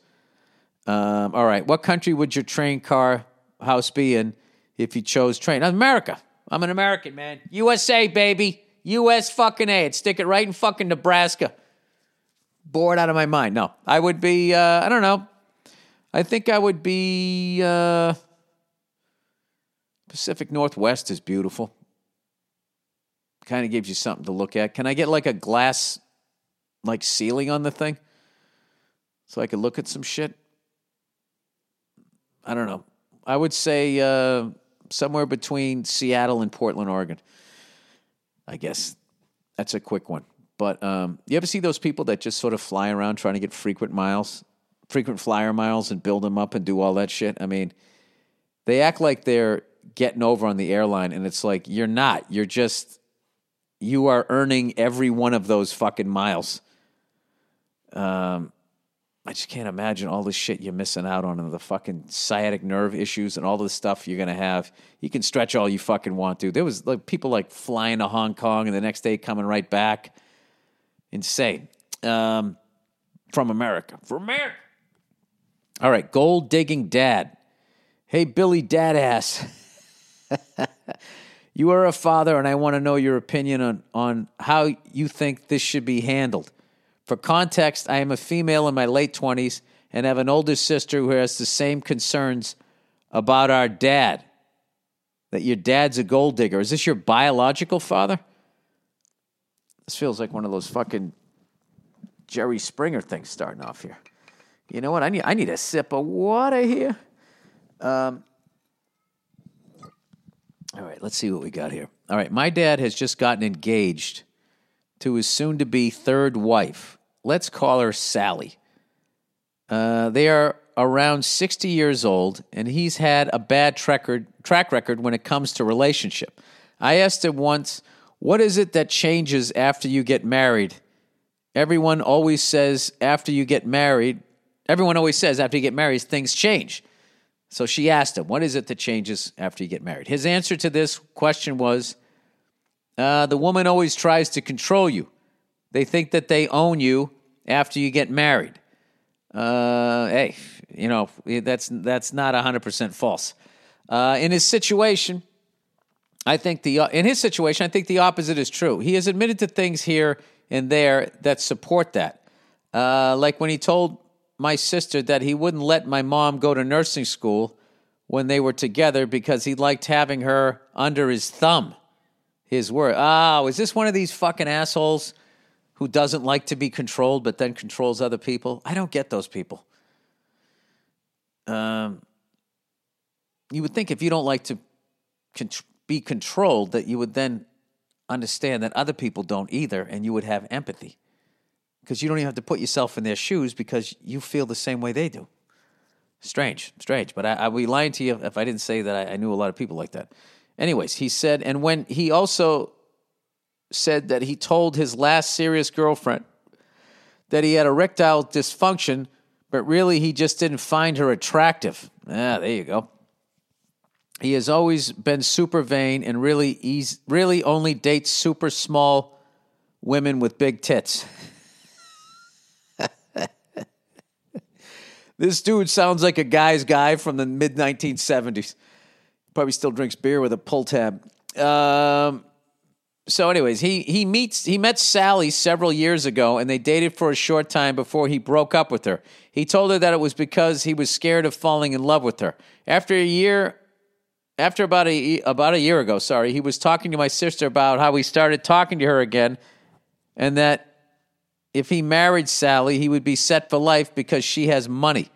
Um, all right, what country would your train car house be in if you chose train? America. I'm an American, man. USA, baby. US fucking A. I'd stick it right in fucking Nebraska. Bored out of my mind. No, I would be, uh, I don't know. I think I would be, uh, Pacific Northwest is beautiful. Kind of gives you something to look at. Can I get like a glass, like ceiling on the thing? So I could look at some shit? I don't know. I would say uh, somewhere between Seattle and Portland, Oregon. I guess that's a quick one. But um, you ever see those people that just sort of fly around trying to get frequent miles, frequent flyer miles, and build them up and do all that shit? I mean, they act like they're getting over on the airline, and it's like you're not. You're just you are earning every one of those fucking miles. Um, I just can't imagine all the shit you're missing out on and the fucking sciatic nerve issues and all the stuff you're gonna have. You can stretch all you fucking want to. There was like people like flying to Hong Kong and the next day coming right back. Insane. Um, from America. From America. All right, gold digging dad. Hey Billy Dad ass. (laughs) you are a father, and I want to know your opinion on, on how you think this should be handled. For context, I am a female in my late 20s and have an older sister who has the same concerns about our dad. That your dad's a gold digger. Is this your biological father? This feels like one of those fucking Jerry Springer things starting off here. You know what? I need I need a sip of water here. Um, all right, let's see what we got here. All right, my dad has just gotten engaged to his soon to be third wife. Let's call her Sally. Uh, they are around 60 years old, and he's had a bad track record, track record when it comes to relationship. I asked him once, What is it that changes after you get married? Everyone always says after you get married, everyone always says after you get married, things change. So she asked him, What is it that changes after you get married? His answer to this question was, uh, The woman always tries to control you. They think that they own you after you get married. Uh, hey, you know, that's, that's not 100% false. Uh, in his situation, I think the in his situation, I think the opposite is true. He has admitted to things here and there that support that. Uh, like when he told my sister that he wouldn't let my mom go to nursing school when they were together because he liked having her under his thumb. His word. Oh, is this one of these fucking assholes who doesn't like to be controlled but then controls other people? I don't get those people. Um, you would think if you don't like to be controlled, that you would then understand that other people don't either, and you would have empathy because you don't even have to put yourself in their shoes because you feel the same way they do. Strange, strange. But I, I would be lying to you if I didn't say that I, I knew a lot of people like that. Anyways, he said, and when he also said that he told his last serious girlfriend that he had erectile dysfunction, but really he just didn't find her attractive. Ah, there you go. He has always been super vain and really, he's really only dates super small women with big tits. (laughs) This dude sounds like a guy's guy from the mid 1970s. Probably still drinks beer with a pull tab. Um, so, anyways, he he meets he met Sally several years ago, and they dated for a short time before he broke up with her. He told her that it was because he was scared of falling in love with her. After a year, after about a about a year ago, sorry, he was talking to my sister about how he started talking to her again, and that if he married Sally, he would be set for life because she has money.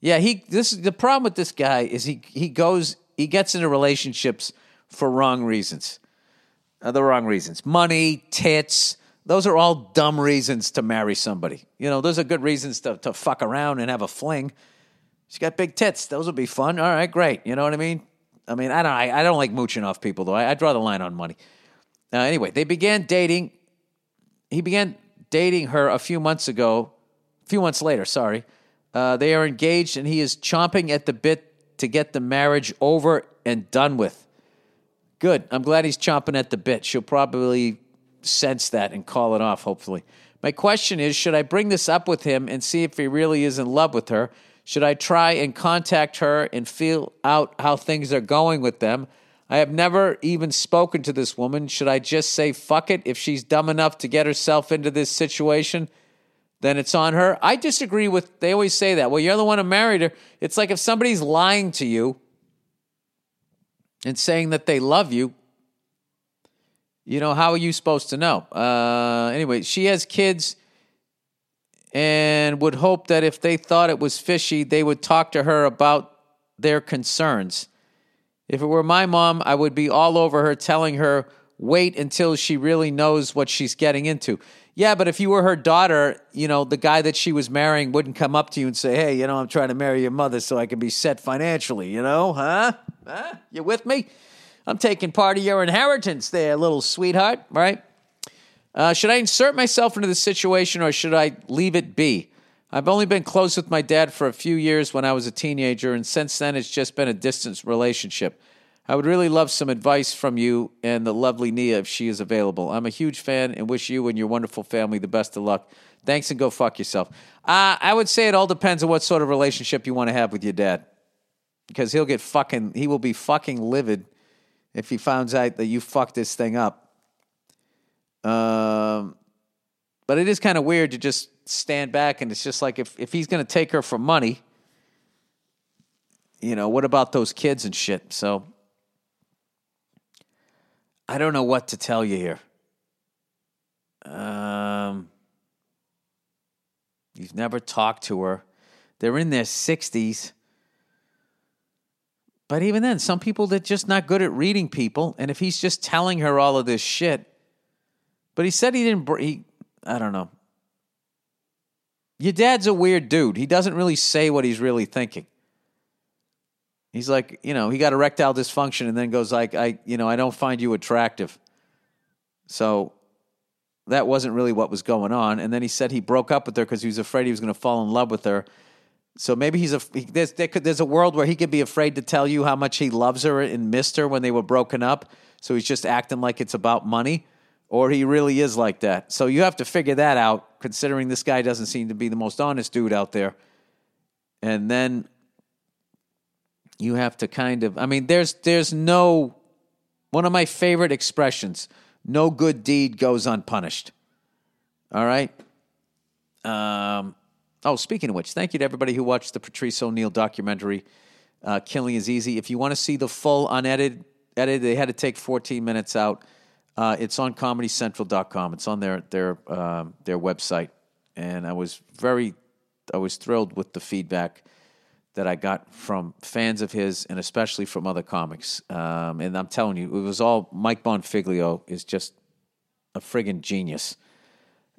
Yeah, he this the problem with this guy is he he goes he gets into relationships for wrong reasons. Uh, the wrong reasons. Money, tits, those are all dumb reasons to marry somebody. You know, those are good reasons to, to fuck around and have a fling. She's got big tits. Those would be fun. All right, great. You know what I mean? I mean, I don't I, I don't like mooching off people though. I, I draw the line on money. Uh, anyway, they began dating. He began dating her a few months ago, a few months later, sorry. Uh, they are engaged, and he is chomping at the bit to get the marriage over and done with. Good. I'm glad he's chomping at the bit. She'll probably sense that and call it off, hopefully. My question is should I bring this up with him and see if he really is in love with her? Should I try and contact her and feel out how things are going with them? I have never even spoken to this woman. Should I just say fuck it? If she's dumb enough to get herself into this situation, then it's on her. I disagree with, they always say that. Well, you're the one who married her. It's like if somebody's lying to you and saying that they love you, you know, how are you supposed to know? Uh, anyway, she has kids and would hope that if they thought it was fishy, they would talk to her about their concerns. If it were my mom, I would be all over her telling her, wait until she really knows what she's getting into. Yeah, but if you were her daughter, you know, the guy that she was marrying wouldn't come up to you and say, hey, you know, I'm trying to marry your mother so I can be set financially, you know, huh? Huh? You with me? I'm taking part of your inheritance there, little sweetheart, right? Uh, should I insert myself into the situation or should I leave it be? I've only been close with my dad for a few years when I was a teenager, and since then it's just been a distant relationship. I would really love some advice from you and the lovely Nia if she is available. I'm a huge fan and wish you and your wonderful family the best of luck. Thanks and go fuck yourself. Uh, I would say it all depends on what sort of relationship you want to have with your dad. Because he'll get fucking, he will be fucking livid if he finds out that you fucked this thing up. Um, but it is kind of weird to just stand back and it's just like if, if he's going to take her for money, you know, what about those kids and shit? So I don't know what to tell you here. Um, you've never talked to her. They're in their 60s. But even then, some people they're just not good at reading people. And if he's just telling her all of this shit, but he said he didn't. He, I don't know. Your dad's a weird dude. He doesn't really say what he's really thinking. He's like, you know, he got erectile dysfunction and then goes like, I, you know, I don't find you attractive. So that wasn't really what was going on. And then he said he broke up with her because he was afraid he was going to fall in love with her. So maybe he's a he, there's there could, there's a world where he could be afraid to tell you how much he loves her and missed her when they were broken up. So he's just acting like it's about money, or he really is like that. So you have to figure that out. Considering this guy doesn't seem to be the most honest dude out there, and then you have to kind of. I mean, there's there's no one of my favorite expressions. No good deed goes unpunished. All right. Um, oh, speaking of which, thank you to everybody who watched the Patrice O'Neal documentary, uh, Killing is Easy. If you want to see the full unedited, edited, they had to take 14 minutes out. Uh, it's on comedycentral.com. It's on their their um, their website, and I was very, I was thrilled with the feedback that I got from fans of his, and especially from other comics. Um, and I'm telling you, it was all Mike Bonfiglio is just a friggin' genius.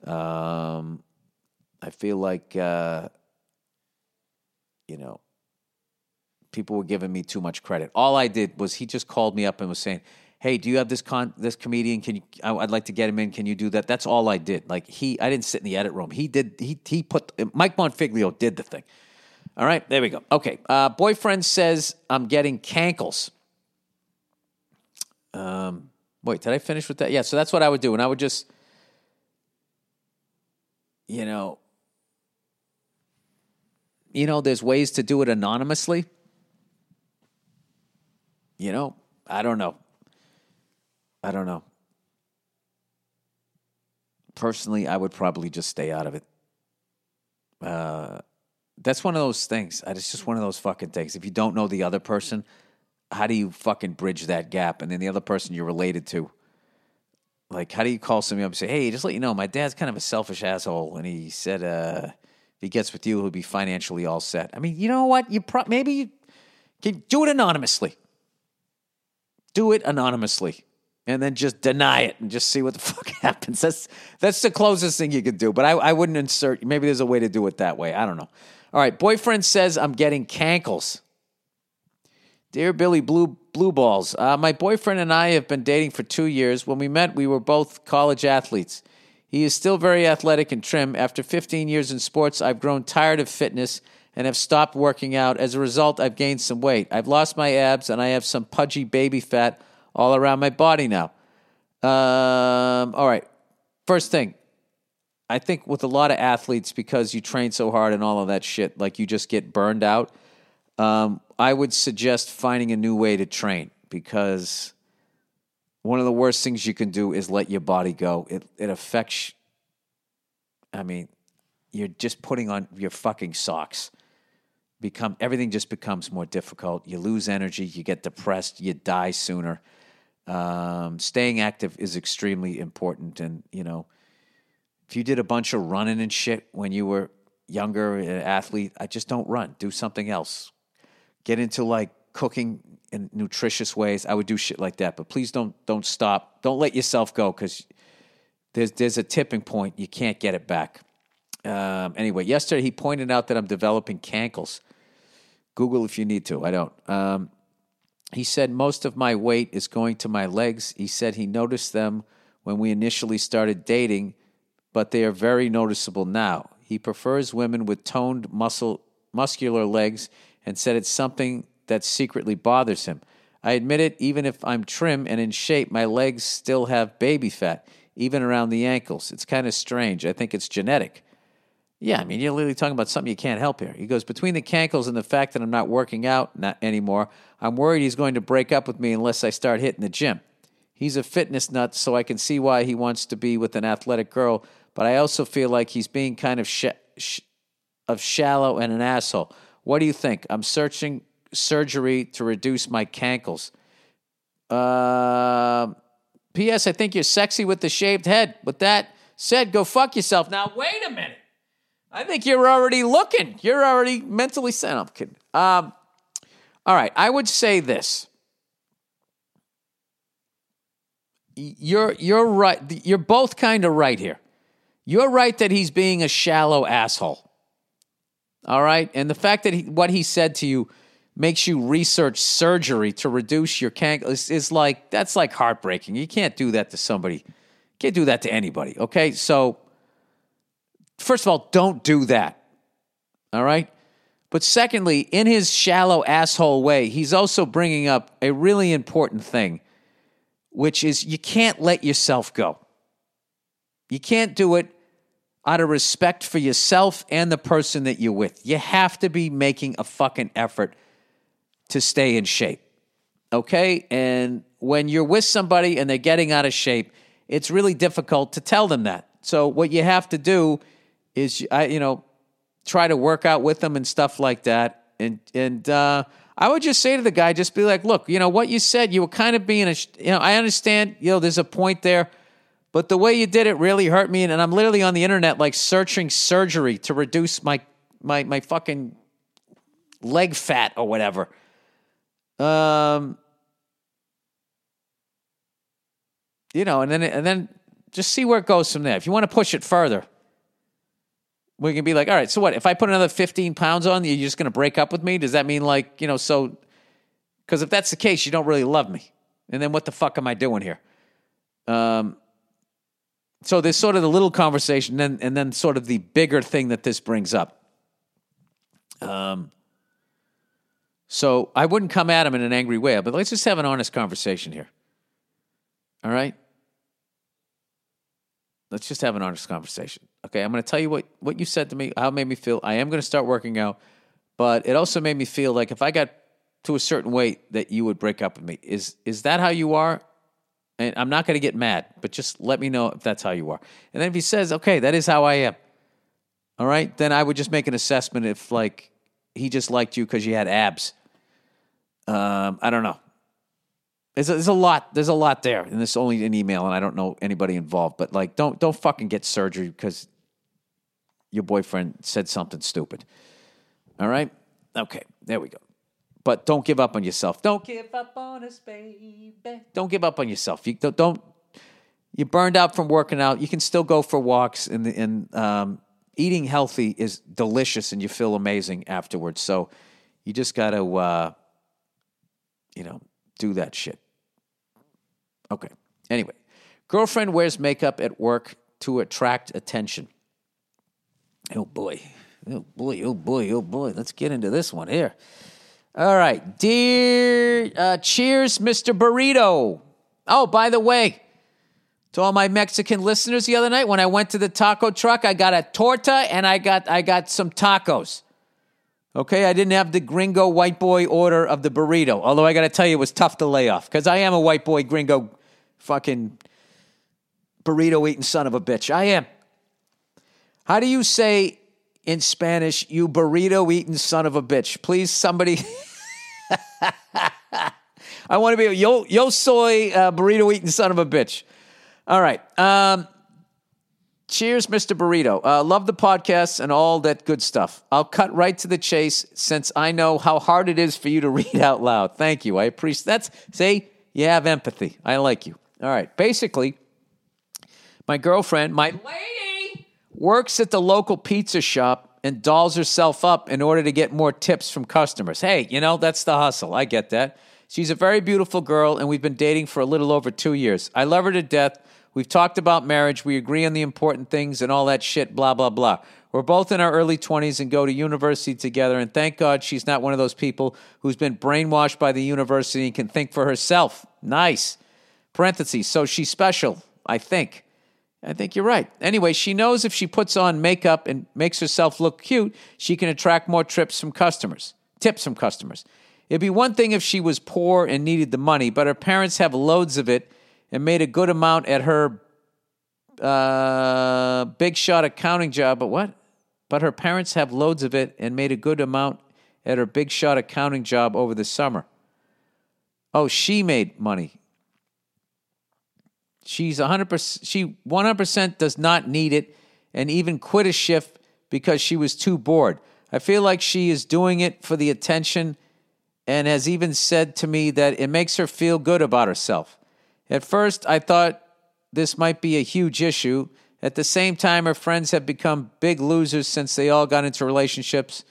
Um, I feel like uh, you know people were giving me too much credit. All I did was he just called me up and was saying, "Hey, do you have this con this comedian? Can you? I, would like to get him in. Can you do that?" That's all I did. Like he, I didn't sit in the edit room. He did. He he put Mike Bonfiglio did the thing. All right, there we go. Okay, uh, boyfriend says I'm getting cankles. Um, wait, did I finish with that? Yeah, so that's what I would do, and I would just, you know, you know, there's ways to do it anonymously. You know, I don't know. I don't know. Personally, I would probably just stay out of it. Uh, that's one of those things. It's just one of those fucking things. If you don't know the other person, how do you fucking bridge that gap? And then the other person you're related to, like, how do you call somebody up and say, "Hey, just let you know, my dad's kind of a selfish asshole, and he said uh, if he gets with you, he'll be financially all set." I mean, you know what? You pro- maybe you can do it anonymously. Do it anonymously and then just deny it and just see what the (laughs) fuck happens. That's that's the closest thing you could do. But I, I wouldn't insert. Maybe there's a way to do it that way. I don't know. All right, boyfriend says I'm getting cankles. Dear Billy Blue Blue Balls, uh, my boyfriend and I have been dating for two years. When we met, we were both college athletes. He is still very athletic and trim. After 15 years in sports, I've grown tired of fitness and have stopped working out. As a result, I've gained some weight. I've lost my abs and I have some pudgy baby fat all around my body now. Um, all right. First thing, I think with a lot of athletes, because you train so hard and all of that shit, like you just get burned out. Um, I would suggest finding a new way to train because one of the worst things you can do is let your body go. It it affects. I mean, you're just putting on your fucking socks. Become everything just becomes more difficult. You lose energy. You get depressed. You die sooner. Um, staying active is extremely important, and you know, if you did a bunch of running and shit when you were younger, an athlete, I just don't run. Do something else. Get into like cooking in nutritious ways. I would do shit like that, but please don't don't stop. Don't let yourself go because there's there's a tipping point. You can't get it back. Um, anyway, yesterday he pointed out that I'm developing cankles. Google if you need to. I don't. Um, he said most of my weight is going to my legs. He said he noticed them when we initially started dating, but they are very noticeable now. He prefers women with toned muscle muscular legs and said it's something that secretly bothers him. I admit it, even if I'm trim and in shape, my legs still have baby fat, even around the ankles. It's kind of strange. I think it's genetic. Yeah, I mean, you're literally talking about something you can't help here. He goes, Between the cankles and the fact that I'm not working out not anymore, I'm worried he's going to break up with me unless I start hitting the gym. He's a fitness nut, so I can see why he wants to be with an athletic girl, but I also feel like he's being kind of sh- sh- of shallow and an asshole. What do you think? I'm searching surgery to reduce my cankles. Uh, P.S. I think you're sexy with the shaved head. With that said, go fuck yourself. Now, wait a minute. I think you're already looking. You're already mentally set up, kid. Um, all right. I would say this. You're you're right. You're both kind of right here. You're right that he's being a shallow asshole. All right, and the fact that he, what he said to you makes you research surgery to reduce your cank is, is like that's like heartbreaking. You can't do that to somebody. You can't do that to anybody. Okay, so first of all, don't do that. All right. But secondly, in his shallow asshole way, he's also bringing up a really important thing, which is you can't let yourself go. You can't do it out of respect for yourself and the person that you're with. You have to be making a fucking effort to stay in shape. Okay? And when you're with somebody and they're getting out of shape, it's really difficult to tell them that. So what you have to do is I you know try to work out with them and stuff like that. And and uh, I would just say to the guy, just be like, look, you know what you said, you were kind of being a, you know, I understand, you know, there's a point there, but the way you did it really hurt me, and, and I'm literally on the internet like searching surgery to reduce my my my fucking leg fat or whatever. Um, you know, and then and then just see where it goes from there. If you want to push it further, we can be like, all right, so what? If I put another 15 pounds on, you're just going to break up with me? Does that mean like, you know, so, because if that's the case, you don't really love me. And then what the fuck am I doing here? Um, so there's sort of the little conversation, and then, and then sort of the bigger thing that this brings up. Um, so I wouldn't come at him in an angry way, but let's just have an honest conversation here. All right? Let's just have an honest conversation. Okay, I'm going to tell you what, what you said to me, how it made me feel. I am going to start working out, but it also made me feel like if I got to a certain weight that you would break up with me. Is is that how you are? And I'm not going to get mad, but just let me know if that's how you are. And then if he says, "Okay, that is how I am," all right, then I would just make an assessment if like he just liked you because you had abs. Um, I don't know. There's a, there's a lot. There's a lot there, and this is only an email, and I don't know anybody involved. But like, don't don't fucking get surgery because your boyfriend said something stupid. All right. Okay. There we go. But don't give up on yourself. Don't give up on us, baby. Don't give up on yourself. You don't. don't you burned out from working out. You can still go for walks, and and um, eating healthy is delicious, and you feel amazing afterwards. So you just got to, uh, you know, do that shit. Okay. Anyway, girlfriend wears makeup at work to attract attention. Oh boy. Oh boy. Oh boy. Oh boy. Let's get into this one here. All right. Dear, uh, cheers, Mr. Burrito. Oh, by the way, to all my Mexican listeners the other night, when I went to the taco truck, I got a torta and I got I got some tacos. Okay, I didn't have the gringo white boy order of the burrito. Although I got to tell you, it was tough to lay off because I am a white boy gringo fucking burrito eating son of a bitch. I am. How do you say in Spanish, you burrito eating son of a bitch? Please, somebody. (laughs) I want to be yo yo soy uh, burrito eating son of a bitch. All right. Um, cheers, Mr. Burrito. Uh, love the podcast and all that good stuff. I'll cut right to the chase since I know how hard it is for you to (laughs) read out loud. Thank you. I appreciate that's say you have empathy. I like you. All right. Basically, my girlfriend, my lady, works at the local pizza shop and dolls herself up in order to get more tips from customers. Hey, you know, that's the hustle. I get that. She's a very beautiful girl, and we've been dating for a little over two years. I love her to death. We've talked about marriage. We agree on the important things and all that shit, blah, blah, blah. We're both in our early 20s and go to university together, and thank God she's not one of those people who's been brainwashed by the university and can think for herself. Nice. Parentheses. So she's special, I think. I think you're right. Anyway, she knows if she puts on makeup and makes herself look cute, she can attract more trips from customers, tips from customers. It'd be one thing if she was poor and needed the money, but her parents have loads of it and made a good amount at her uh, big shot accounting job. But what? But her parents have loads of it and made a good amount at her big shot accounting job over the summer. Oh, she made money. She's 100% she 100% does not need it and even quit a shift because she was too bored. I feel like she is doing it for the attention and has even said to me that it makes her feel good about herself. At first, I thought this might be a huge issue. At the same time, her friends have become big losers since they all got into relationships,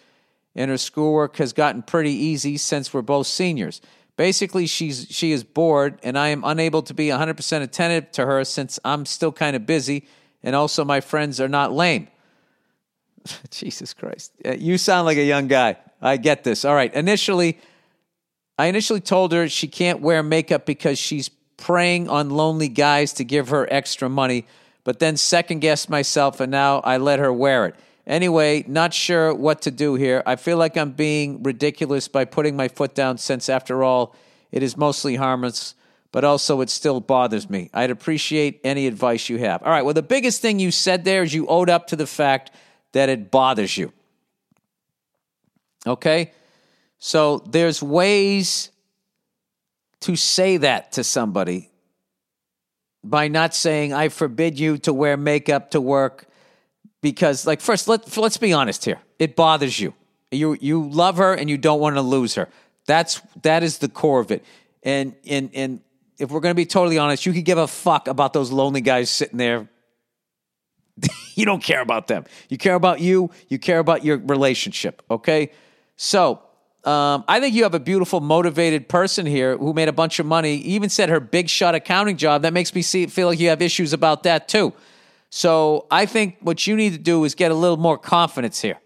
and her schoolwork has gotten pretty easy since we're both seniors. Basically, she's she is bored, and I am unable to be 100% attentive to her since I'm still kind of busy, and also my friends are not lame. (laughs) Jesus Christ. Uh, you sound like a young guy. I get this. All right. Initially, I initially told her she can't wear makeup because she's preying on lonely guys to give her extra money, but then second guessed myself and now I let her wear it. Anyway, not sure what to do here. I feel like I'm being ridiculous by putting my foot down since, after all, it is mostly harmless, but also it still bothers me. I'd appreciate any advice you have. All right, well, the biggest thing you said there is you owed up to the fact that it bothers you. Okay? So there's ways to say that to somebody by not saying, I forbid you to wear makeup to work. Because, like, first, let, let's be honest here. It bothers you. You, you love her and you don't want to lose her. That's, that is the core of it. And, and, and if we're going to be totally honest, you could give a fuck about those lonely guys sitting there. (laughs) you don't care about them. You care about you. You care about your relationship. Okay. So um, I think you have a beautiful, motivated person here who made a bunch of money. even said her big shot accounting job. That makes me see, feel like you have issues about that too. So I think what you need to do is get a little more confidence here.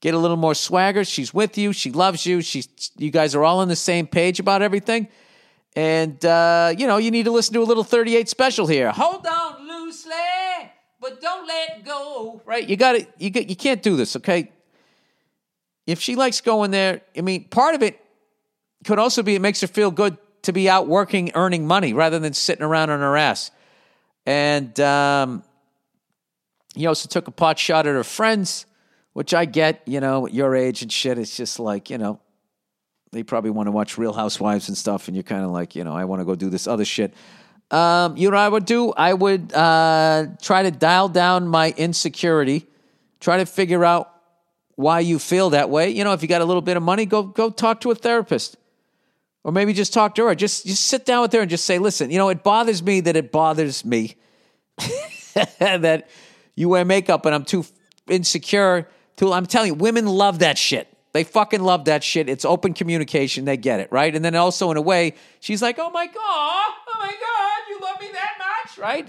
Get a little more swagger. She's with you. She loves you. She's you guys are all on the same page about everything. And uh, you know, you need to listen to a little 38 special here. Hold on loosely, but don't let go. Right? You got to you you can't do this, okay? if she likes going there, I mean, part of it could also be it makes her feel good to be out working, earning money rather than sitting around on her ass. And um, he also took a pot shot at her friends, which I get, you know, at your age and shit. It's just like, you know, they probably want to watch Real Housewives and stuff, and you're kind of like, you know, I want to go do this other shit. Um, you know I would do? I would uh, try to dial down my insecurity, try to figure out why you feel that way. You know, if you got a little bit of money, go go talk to a therapist. Or maybe just talk to her. Just just sit down with her and just say, "Listen, you know, it bothers me that it bothers me (laughs) that you wear makeup and I'm too insecure to I'm telling you, women love that shit. They fucking love that shit. It's open communication. They get it, right? And then also in a way, she's like, "Oh my god, oh my god, you love me that much?" Right?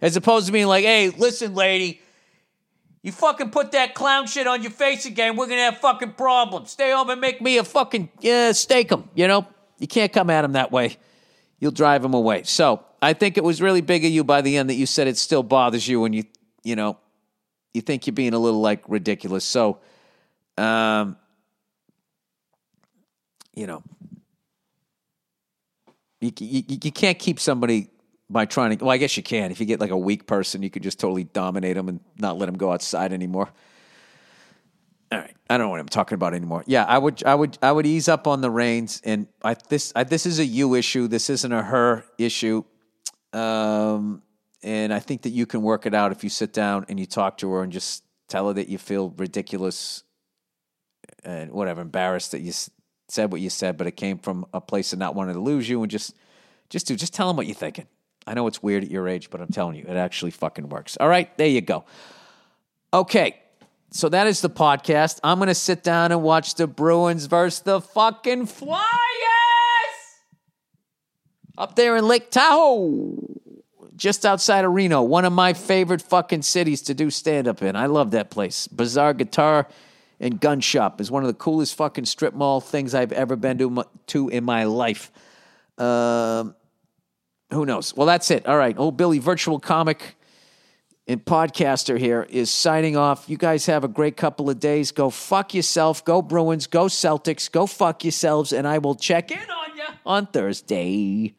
As opposed to being like, "Hey, listen, lady, you fucking put that clown shit on your face again, we're gonna have fucking problems. Stay home and make me a fucking yeah, stake him. You know, you can't come at him that way. You'll drive him away. So I think it was really big of you by the end that you said it still bothers you when you you know you think you're being a little like ridiculous. So um, you know, you, you, you can't keep somebody by trying to. Well, I guess you can. If you get like a weak person, you could just totally dominate them and not let them go outside anymore. All right, I don't know what I'm talking about anymore. Yeah, I would, I would, I would ease up on the reins, and I this, I, this is a you issue. This isn't a her issue. Um, and I think that you can work it out if you sit down and you talk to her and just tell her that you feel ridiculous and whatever, embarrassed that you said what you said, but it came from a place of not wanting to lose you, and just, just do, just tell them what you're thinking. I know it's weird at your age, but I'm telling you, it actually fucking works. All right, there you go. Okay, so that is the podcast. I'm gonna sit down and watch the Bruins versus the fucking Flyers up there in Lake Tahoe, just outside of Reno. One of my favorite fucking cities to do stand up in. I love that place. Bizarre Guitar and Gun Shop is one of the coolest fucking strip mall things I've ever been to, to in my life. Um, who knows? Well, that's it. All right. Old Billy, virtual comic and podcaster here, is signing off. You guys have a great couple of days. Go fuck yourself. Go Bruins. Go Celtics. Go fuck yourselves. And I will check in on you on Thursday.